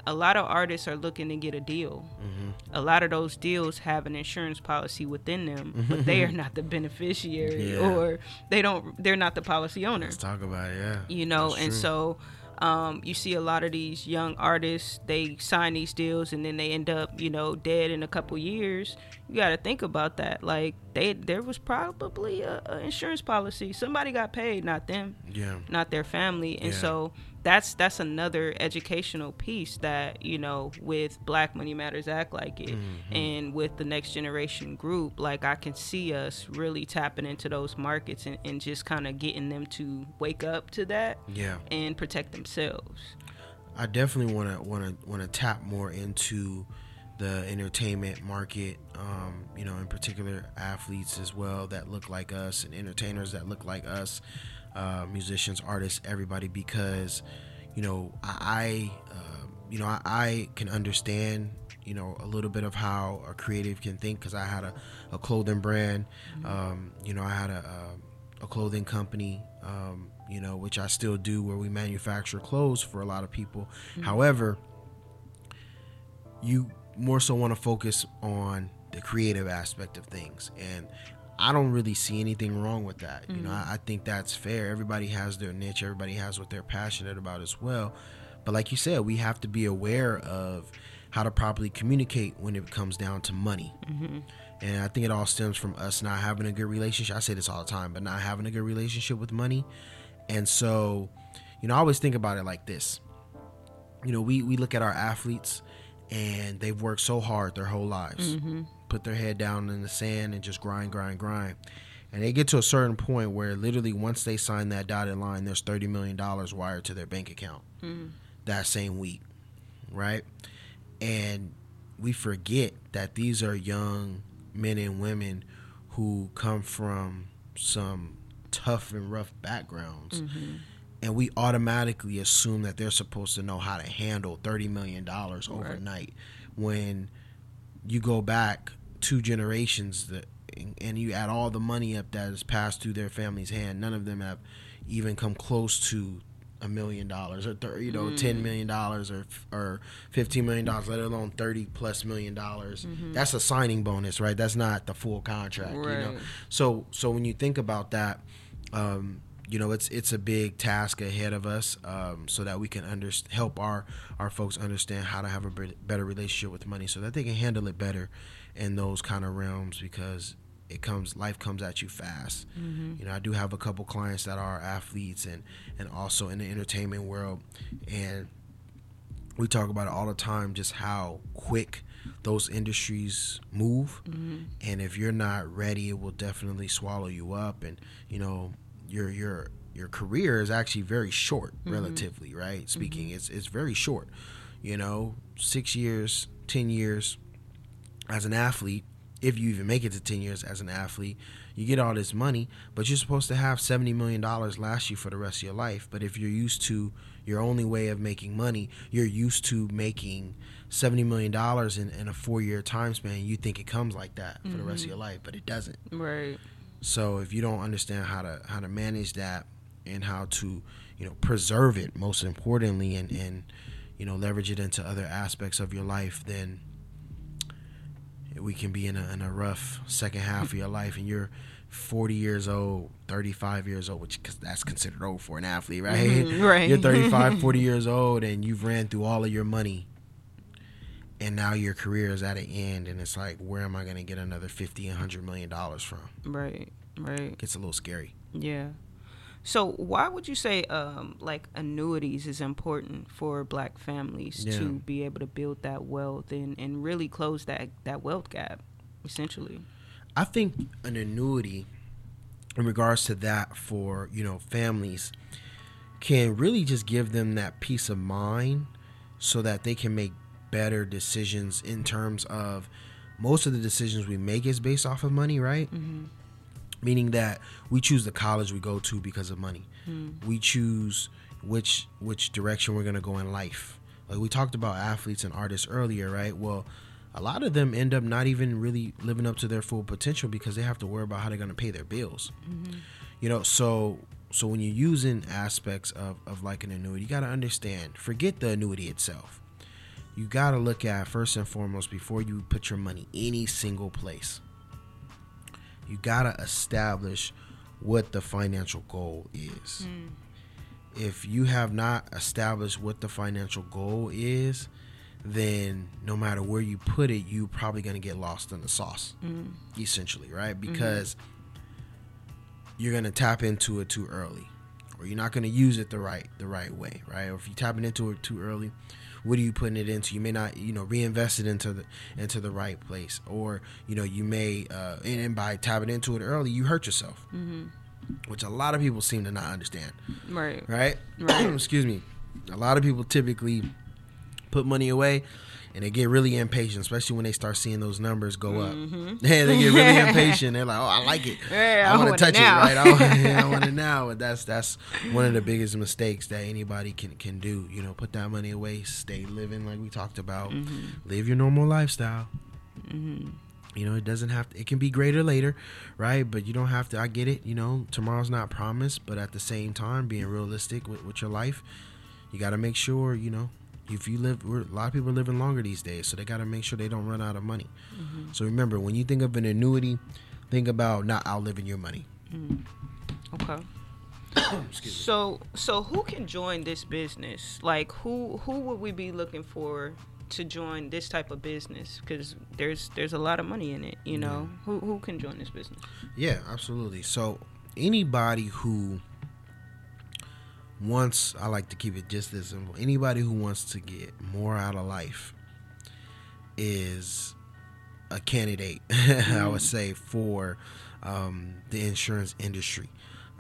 Speaker 2: a lot of artists are looking to get a deal
Speaker 3: Mm-hmm.
Speaker 2: a lot of those deals have an insurance policy within them but they are not the beneficiary
Speaker 3: Yeah.
Speaker 2: or they don't they're not the policy owner
Speaker 3: Let's talk about it. Yeah.
Speaker 2: you know
Speaker 3: That's
Speaker 2: and
Speaker 3: true.
Speaker 2: so um, you see a lot of these young artists they sign these deals and then they end up you know dead in a couple years you got to think about that like they there was probably a, a insurance policy somebody got paid not them
Speaker 3: Yeah.
Speaker 2: not their family and
Speaker 3: Yeah.
Speaker 2: so that's that's another educational piece that you know with black money matters act like it
Speaker 3: Mm-hmm.
Speaker 2: and with the next generation group like i can see us really tapping into those markets and, and just kind of getting them to wake up to that
Speaker 3: Yeah.
Speaker 2: and protect themselves
Speaker 3: I definitely want to want to want to tap more into the entertainment market. Um, you know, in particular, athletes as well that look like us, and entertainers that look like us, uh, musicians, artists, everybody. Because, you know, I, uh, you know, I, I can understand. You know, a little bit of how a creative can think because I had a, a clothing brand. Um, you know, I had a, a, a clothing company. Um, you know, which I still do, where we manufacture clothes for a lot of people. However, you more so want to focus on the creative aspect of things and i don't really see anything wrong with that you know mm-hmm. I, I think that's fair. Everybody has their niche everybody has what they're passionate about as well. But like you said we have to be aware of how to properly communicate when it comes down to money. Mm-hmm. And i think it all stems from us not having a good relationship. I say this all the time but not having a good relationship with money. And so you know i always think about it like this. You know we, we look at our athletes and they've worked so hard their whole lives mm-hmm. Put their head down in the sand and just grind grind grind. And they get to a certain point where literally once they sign that dotted line there's 30 million dollars wired to their bank account mm-hmm. that same week right? And we forget that these are young men and women who come from some tough and rough backgrounds. Mm-hmm. And we automatically assume that they're supposed to know how to handle 30 million dollars overnight. When you go back two generations that and- you add all the money up that has passed through their family's hand none of them have even come close to a million dollars or thir- you know 10 million dollars or or 15 million dollars let alone 30 plus million dollars. That's a signing bonus right? That's not the full contract you know? So so when you think about that um you know it's it's a big task ahead of us um, so that we can under, help our our folks understand how to have a better relationship with money so that they can handle it better in those kind of realms because it comes life comes at you fast. Mm-hmm. You know i do have a couple clients that are athletes and and also in the entertainment world and we talk about it all the time just how quick those industries move. Mm-hmm. And if you're not ready it will definitely swallow you up. And you know your your your career is actually very short mm-hmm. relatively right? Speaking it's it's very short. You know 6 years 10 years as an athlete if you even make it to 10 years as an athlete you get all this money but you're supposed to have 70 million dollars last you for the rest of your life. But if you're used to your only way of making money you're used to making 70 million dollars in, in a four year time span you think it comes like that for the rest of mm-hmm. your life but it doesn't.
Speaker 2: Right.
Speaker 3: So if you don't understand how to how to manage that and how to you know preserve it most importantly and and you know leverage it into other aspects of your life then we can be in a, in a rough second half of your life and you're 40 years old 35 years old which cause that's considered old for an athlete right
Speaker 2: Mhm, right.
Speaker 3: you're 35 40 years old and you've ran through all of your money and now your career is at an end and it's like where am i going to get another 50 100 million dollars from
Speaker 2: right right
Speaker 3: gets a little scary
Speaker 2: Yeah. So why would you say um like annuities is important for black families
Speaker 3: Yeah.
Speaker 2: to be able to build that wealth and, and really close that, that wealth gap, essentially?
Speaker 3: I think an annuity in regards to that for, you know, families can really just give them that peace of mind so that they can make better decisions in terms of most of the decisions we make is based off of money, right? Meaning that we choose the college we go to because of money. Hmm. We choose which which direction we're gonna go in life. Like we talked about athletes and artists earlier, right? Well, a lot of them end up not even really living up to their full potential because they have to worry about how they're gonna pay their bills. Mm-hmm. You know, so so when you're using aspects of, of like an annuity, you gotta understand, forget the annuity itself you got to look at first and foremost before you put your money any single place you got to establish what the financial goal is. Mm. If you have not established what the financial goal is then no matter where you put it you're probably to get lost in the sauce mm. essentially right? Mm-hmm. Because you're going to tap into it too early or you're not to use it the right the right way right? Or if you're tapping into it too early what are you putting it into? You may not you know reinvest it into the into the right place or you know you may uh and, and by tapping into it early you hurt yourself which a lot of people seem to not understand.
Speaker 2: Right.
Speaker 3: right?
Speaker 2: Right.
Speaker 3: excuse me. A lot of people typically put money away and they get really impatient especially when they start seeing those numbers go up. Yeah they get really impatient. They're like oh i like it.
Speaker 2: Mm-hmm. Yeah,
Speaker 3: i, want to touch it,
Speaker 2: now.
Speaker 3: right? I want, I want it now. And that's that's one of the biggest mistakes that anybody can can do. You know put that money away stay living like we talked about.
Speaker 2: Mm-hmm.
Speaker 3: live your normal lifestyle. You know it doesn't have to it can be greater later right? But you don't have to i get it you know tomorrow's not promised but at the same time being realistic with, with your life you got to make sure you know if you live we're, a lot of people are living longer these days so they got to make sure they don't run out of money mm-hmm. so remember when you think of an annuity think about not outliving your money mm-hmm.
Speaker 2: Okay. so so who can join this business? Like who who would we be looking for to join this type of business? Because there's there's a lot of money in it. You know who who can join this business?
Speaker 3: Yeah, absolutely. So anybody who wants, I like to keep it just this simple. Anybody who wants to get more out of life is a candidate, I would say, for um, the insurance industry.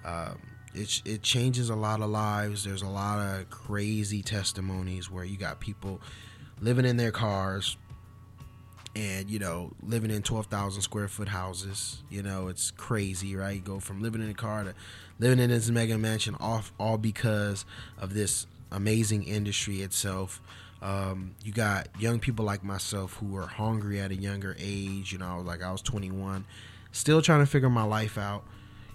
Speaker 3: Um, it, it changes a lot of lives. There's a lot of crazy testimonies where you got people living in their cars, and you know living in 12,000 square foot houses you know it's crazy right? You go from living in a car to living in this mega mansion off all because of this amazing industry itself. Um, you got young people like myself who are hungry at a younger age you know like i was 21 still trying to figure my life out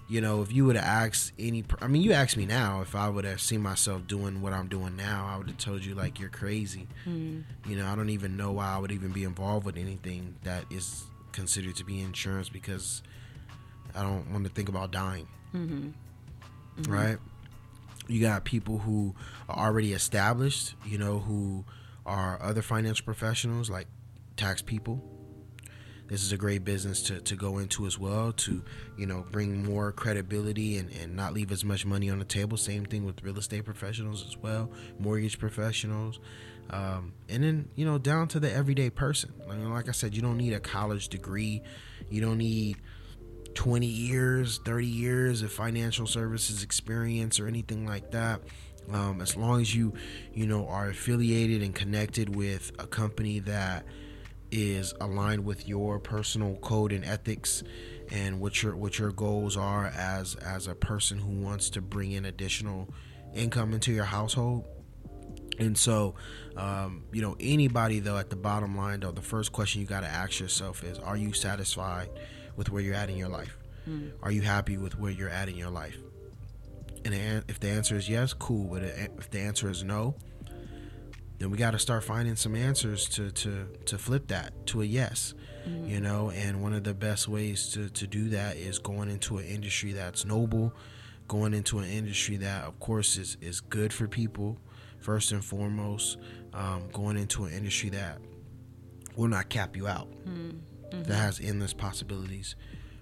Speaker 3: you know if you would have asked any i mean you asked me now if i would have seen myself doing what i'm doing now i would have told you like you're crazy hmm. you know, I don't even know why I would even be involved with anything that is considered to be insurance because I don't want to think about dying. Mm-hmm. Mm-hmm. Right? You got people who are already established, you know, who are other financial professionals like tax people. This is a great business to, to go into as well to, you know, bring more credibility and, and not leave as much money on the table. Same thing with real estate professionals as well, mortgage professionals. Um, and then, you know, down to the everyday person. Like, like I said, you don't need a college degree. You don't need 20 years, 30 years of financial services experience or anything like that. Um, as long as you, you know, are affiliated and connected with a company that is aligned with your personal code and ethics and what your what your goals are as as a person who wants to bring in additional income into your household and so, um, you know, anybody though, at the bottom line though, the first question you got to ask yourself is: Are you satisfied with where you're at in your life? Are you happy with where you're at in your life? And if the answer is yes, cool. But if the answer is no, then we got to start finding some answers to to to flip that to a yes. Mm-hmm. You know, and one of the best ways to to do that is going into an industry that's noble, going into an industry that, of course, is is good for people first and foremost. Um, going into an industry that will not cap you out, mm-hmm. that has endless possibilities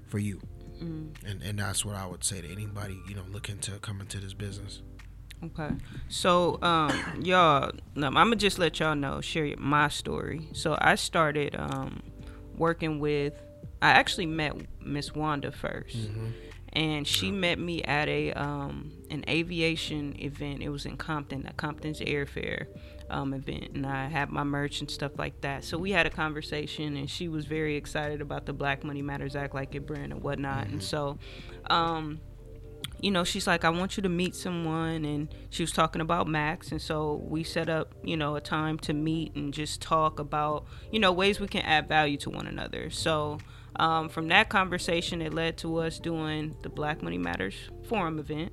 Speaker 3: for you. Mm-hmm. And, and that's what I would say to anybody, you know, looking to come into this business.
Speaker 2: Okay. So, um, y'all, I'm gonna just let y'all know, share my story. So, I started um, working with. I actually met Miss Wanda 1st and she met me at a um, an aviation event. It was in Compton, a Compton's Airfare um, event, and I had my merch and stuff like that. So we had a conversation, and she was very excited about the Black Money Matters Act Like It brand and whatnot. And so, um, you know, she's like, I want you to meet someone. And she was talking about Max. And so we set up, you know, a time to meet and just talk about, you know, ways we can add value to one another. So um, from that conversation, it led to us doing the Black Money Matters Forum event.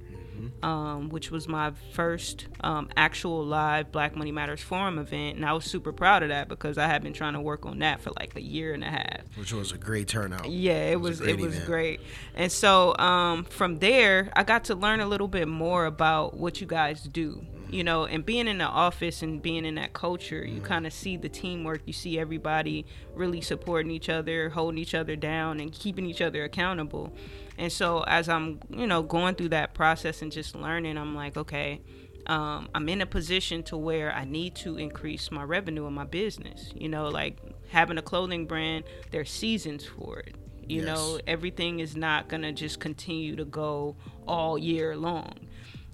Speaker 2: Um, which was my first um, actual live Black Money Matters Forum event, and I was super proud of that because I had been trying to work on that for like a year and a half.
Speaker 3: Which was a great turnout.
Speaker 2: Yeah, it,
Speaker 3: was
Speaker 2: was, it
Speaker 3: great
Speaker 2: was
Speaker 3: event.
Speaker 2: great. And so um, from there, I got to learn a little bit more about what you guys do. You know, and being in the office and being in that culture, you kind of see the teamwork. You see everybody really supporting each other, holding each other down, and keeping each other accountable. And so as I'm, you know, going through that process and just learning, I'm like, okay, um, I'm in a position to where I need to increase my revenue in my business. You know, like having a clothing brand, there's seasons for it. You
Speaker 3: Yes.
Speaker 2: know, everything is not gonna just continue to go all year long.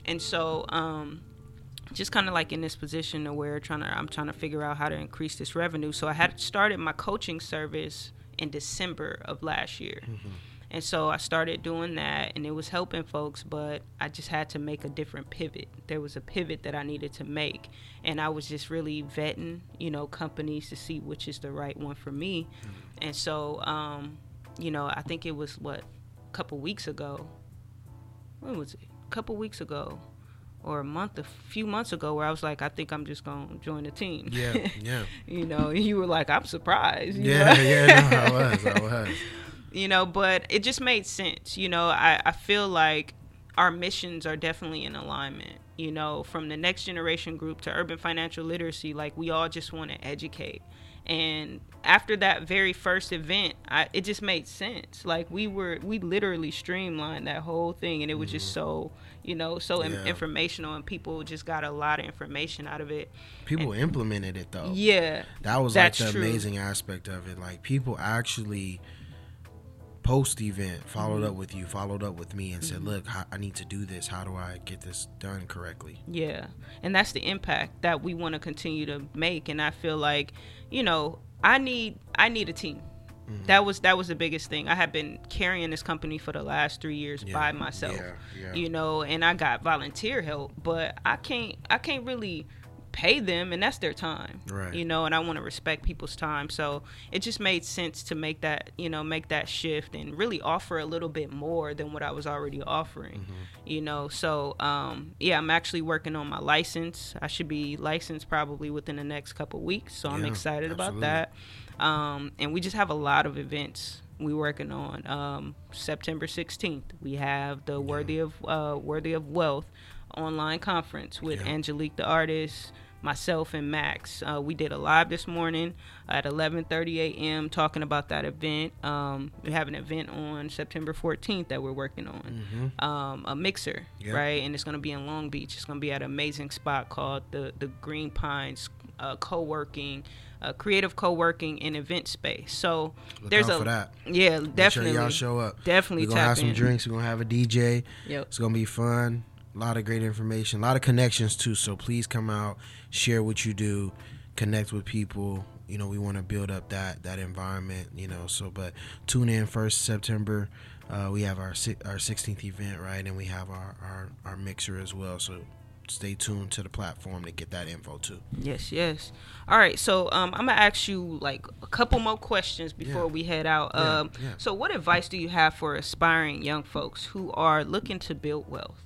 Speaker 2: And so, um, just kind of like in this position of where trying to I'm trying to figure out how to increase this revenue. So I had started my coaching service in December of last year. And so I started doing that and it was helping folks, but I just had to make a different pivot. There was a pivot that I needed to make. And I was just really vetting, you know, companies to see which is the right one for me. And so, um, you know, I think it was what, a couple weeks ago. When was it? A couple weeks ago or a month, a few months ago, where I was like, I think I'm just gonna join the team.
Speaker 3: Yeah, yeah.
Speaker 2: you know, you were like, I'm surprised. you
Speaker 3: Yeah,
Speaker 2: know?
Speaker 3: yeah, no, I was, I was.
Speaker 2: you know, but it just made sense. You know, I, I feel like our missions are definitely in alignment. You know, from the next generation group to urban financial literacy, like we all just want to educate. And after that very first event, I, it just made sense. Like we were, we literally streamlined that whole thing, and it was just mm-hmm. so, you know, so
Speaker 3: Yeah.
Speaker 2: informational, and people just got a lot of information out of it.
Speaker 3: People implemented it though.
Speaker 2: Yeah,
Speaker 3: That was like the
Speaker 2: true.
Speaker 3: amazing aspect of it. Like people actually post event followed
Speaker 2: Mm-hmm.
Speaker 3: up with you, followed up with me, and said, "Look, I need to do this. How do I get this done correctly?"
Speaker 2: Yeah. And that's the impact that we want to continue to make and I feel like, you know, I need I need a team.
Speaker 3: Mm-hmm.
Speaker 2: That was that was the biggest thing. I had been carrying this company for the last 3 years
Speaker 3: Yeah.
Speaker 2: by myself.
Speaker 3: Yeah, yeah.
Speaker 2: You know, and I got volunteer help, but I can't I can't really pay them and that's their time.
Speaker 3: Right.
Speaker 2: You know, and I want to respect people's time. So, it just made sense to make that, you know, make that shift and really offer a little bit more than what I was already offering
Speaker 3: Mm-hmm.
Speaker 2: you know so um yeah i'm actually working on my license i should be licensed probably within the next couple weeks so i'm excited about that um and we just have a lot of events we working on. Um september 16th we have the worthy of uh worthy of wealth online conference with
Speaker 3: Yeah.
Speaker 2: angelique the artist myself and max. Uh, we did a live this morning at 11:30 a.m. talking about that event. Um, we have an event on september 14th that we're working on. Um, a mixer
Speaker 3: Mm-hmm.
Speaker 2: Right? And it's going to be in long beach. It's going to be at an amazing spot called the the green pines uh, co-working uh, creative co-working and event space so
Speaker 3: Look
Speaker 2: there's a
Speaker 3: that.
Speaker 2: yeah
Speaker 3: Make
Speaker 2: definitely
Speaker 3: sure y'all show up.
Speaker 2: definitely
Speaker 3: We're gonna have some
Speaker 2: in.
Speaker 3: drinks. We're gonna have a DJ.
Speaker 2: Yep.
Speaker 3: It's gonna be fun. A lot of great information. A lot of connections too. So please come out, share what you do, connect with people. You know, we want to build up that that environment. You know, so but tune in first September. Uh, we have our our 16th event right, and we have our, our our mixer as well. So stay tuned to the platform to get that info too.
Speaker 2: Yes, yes. All right, so um, I'm gonna ask you like a couple more questions before
Speaker 3: Yeah.
Speaker 2: we head out.
Speaker 3: Yeah,
Speaker 2: Um,
Speaker 3: yeah.
Speaker 2: So, what advice do you have for aspiring young folks who are looking to build wealth?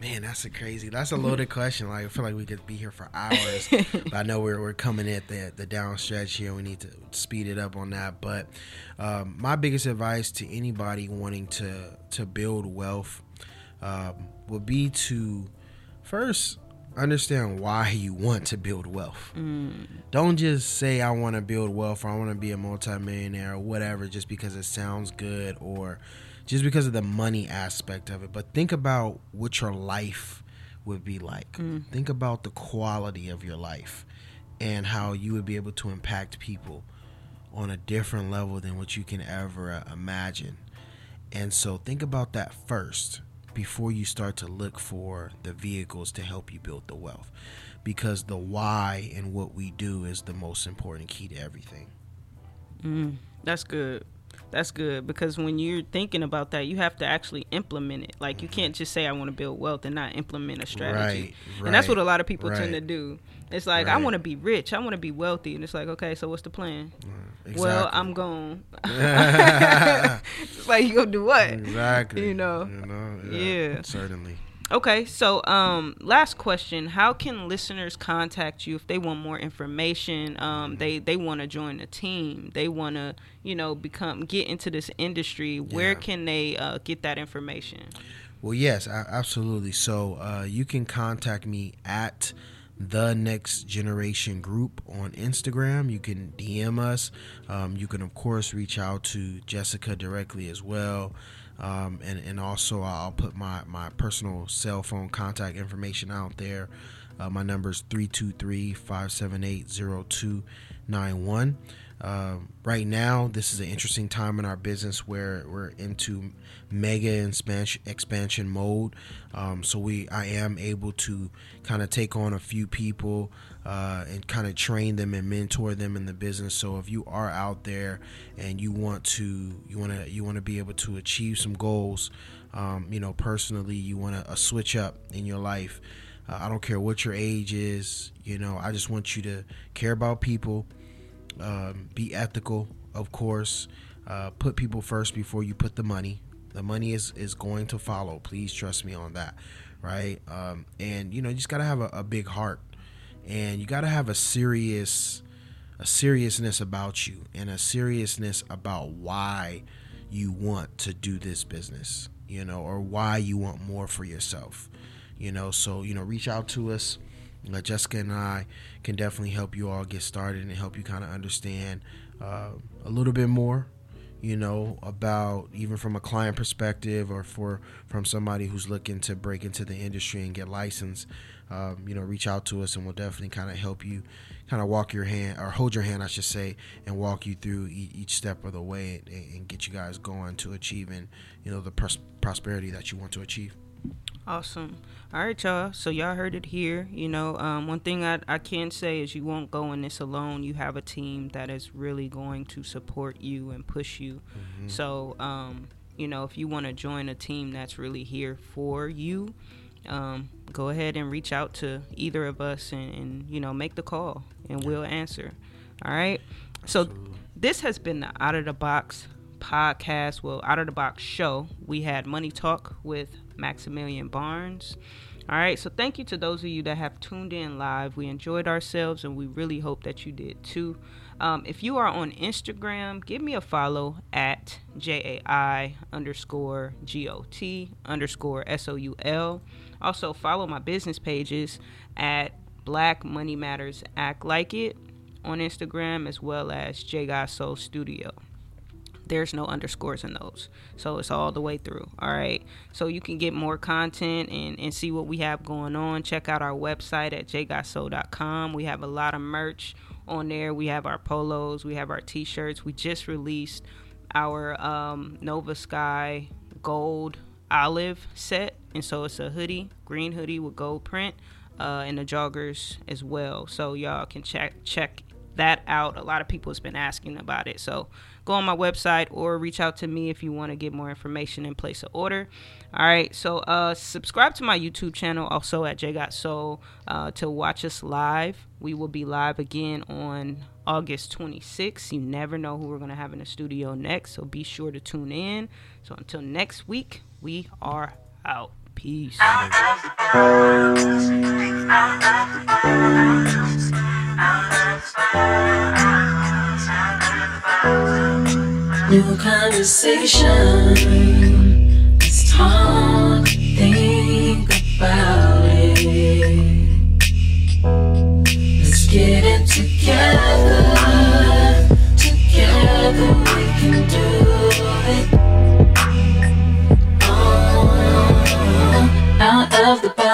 Speaker 3: Man, that's a crazy. That's a loaded question. Like I feel like we could be here for hours. but I know we're we're coming at the the down stretch here. We need to speed it up on that. But um, my biggest advice to anybody wanting to to build wealth um, would be to first understand why you want to build wealth. Don't just say I want to build wealth or I want to be a multimillionaire or whatever just because it sounds good or just because of the money aspect of it. But think about what your life would be like. Think about the quality of your life and how you would be able to impact people on a different level than what you can ever uh, imagine. And so think about that first before you start to look for the vehicles to help you build the wealth. Because the why and what we do is the most important key to everything.
Speaker 2: Mm, that's good. That's good because when you're thinking about that, you have to actually implement it. Like you mm-hmm. can't just say I want to build wealth and not implement a strategy.
Speaker 3: Right, right,
Speaker 2: And that's what a lot of people tend to do. It's like I want to be rich, I want to be wealthy, and it's like okay, so what's the plan?
Speaker 3: Exactly.
Speaker 2: Well, I'm going. it's like you gonna do what?
Speaker 3: exactly.
Speaker 2: You know.
Speaker 3: You know.
Speaker 2: Yeah.
Speaker 3: Certainly.
Speaker 2: Okay, so um, last question: How can listeners contact you if they want more information? Um, they they want to join a team. They want to, you know, become get into this industry. Where
Speaker 3: Yeah.
Speaker 2: can they uh, get that information?
Speaker 3: Well, yes, absolutely. So uh, you can contact me at the Next Generation Group on Instagram. You can DM us. Um, you can, of course, reach out to Jessica directly as well. Um, and, and also, I'll put my, my personal cell phone contact information out there. Uh, my number is 323 578 0291. Um, right now, this is an interesting time in our business where we're into mega expansion mode. Um, so we, I am able to kind of take on a few people uh, and kind of train them and mentor them in the business. So if you are out there and you want to, you want to, you want to be able to achieve some goals, um, you know, personally, you want to a switch up in your life. Uh, I don't care what your age is. You know, I just want you to care about people um, be ethical, of course. Uh, put people first before you put the money. The money is is going to follow. Please trust me on that, right? Um, and you know, you just gotta have a, a big heart, and you gotta have a serious, a seriousness about you, and a seriousness about why you want to do this business, you know, or why you want more for yourself, you know. So you know, reach out to us. Uh, Jessica and I can definitely help you all get started and help you kind of understand uh, a little bit more, you know, about even from a client perspective or for from somebody who's looking to break into the industry and get licensed. Um, you know, reach out to us and we'll definitely kind of help you, kind of walk your hand or hold your hand, I should say, and walk you through e- each step of the way and, and get you guys going to achieving, you know, the pros- prosperity that you want to achieve.
Speaker 2: Awesome. All right, y'all. So y'all heard it here. You know, um, one thing I, I can say is you won't go in this alone. You have a team that is really going to support you and push you. So, um, you know, if you want to join a team that's really here for you, um, go ahead and reach out to either of us and, and you know make the call and we'll answer. All right. So this has been the Out of the Box podcast. Well, Out of the Box show. We had Money Talk with Maxmillion Barnes. All right. So thank you to those of you that have tuned in live. We enjoyed ourselves and we really hope that you did too. Um, if you are on Instagram, give me a follow at JAI underscore GOT underscore SOUL. Also, follow my business pages at Black Money Matters Act Like It on Instagram as well as J Soul Studio. There's no underscores in those. So it's all the way through. All right. So you can get more content and, and see what we have going on. Check out our website at jgotsoul.com. We have a lot of merch on there. We have our polos, we have our t shirts. We just released our um, Nova Sky gold olive set. And so it's a hoodie, green hoodie with gold print, uh, and the joggers as well. So y'all can check check that out. A lot of people has been asking about it. So go on my website or reach out to me if you want to get more information and place an order. All right. So uh, subscribe to my YouTube channel also at Jai Got Soul uh, to watch us live. We will be live again on August 26th. You never know who we're going to have in the studio next. So be sure to tune in. So until next week, we are out. Peace.
Speaker 1: New conversation. Let's talk, think about it. Let's get it together. Together we can do it. Oh, out of the box.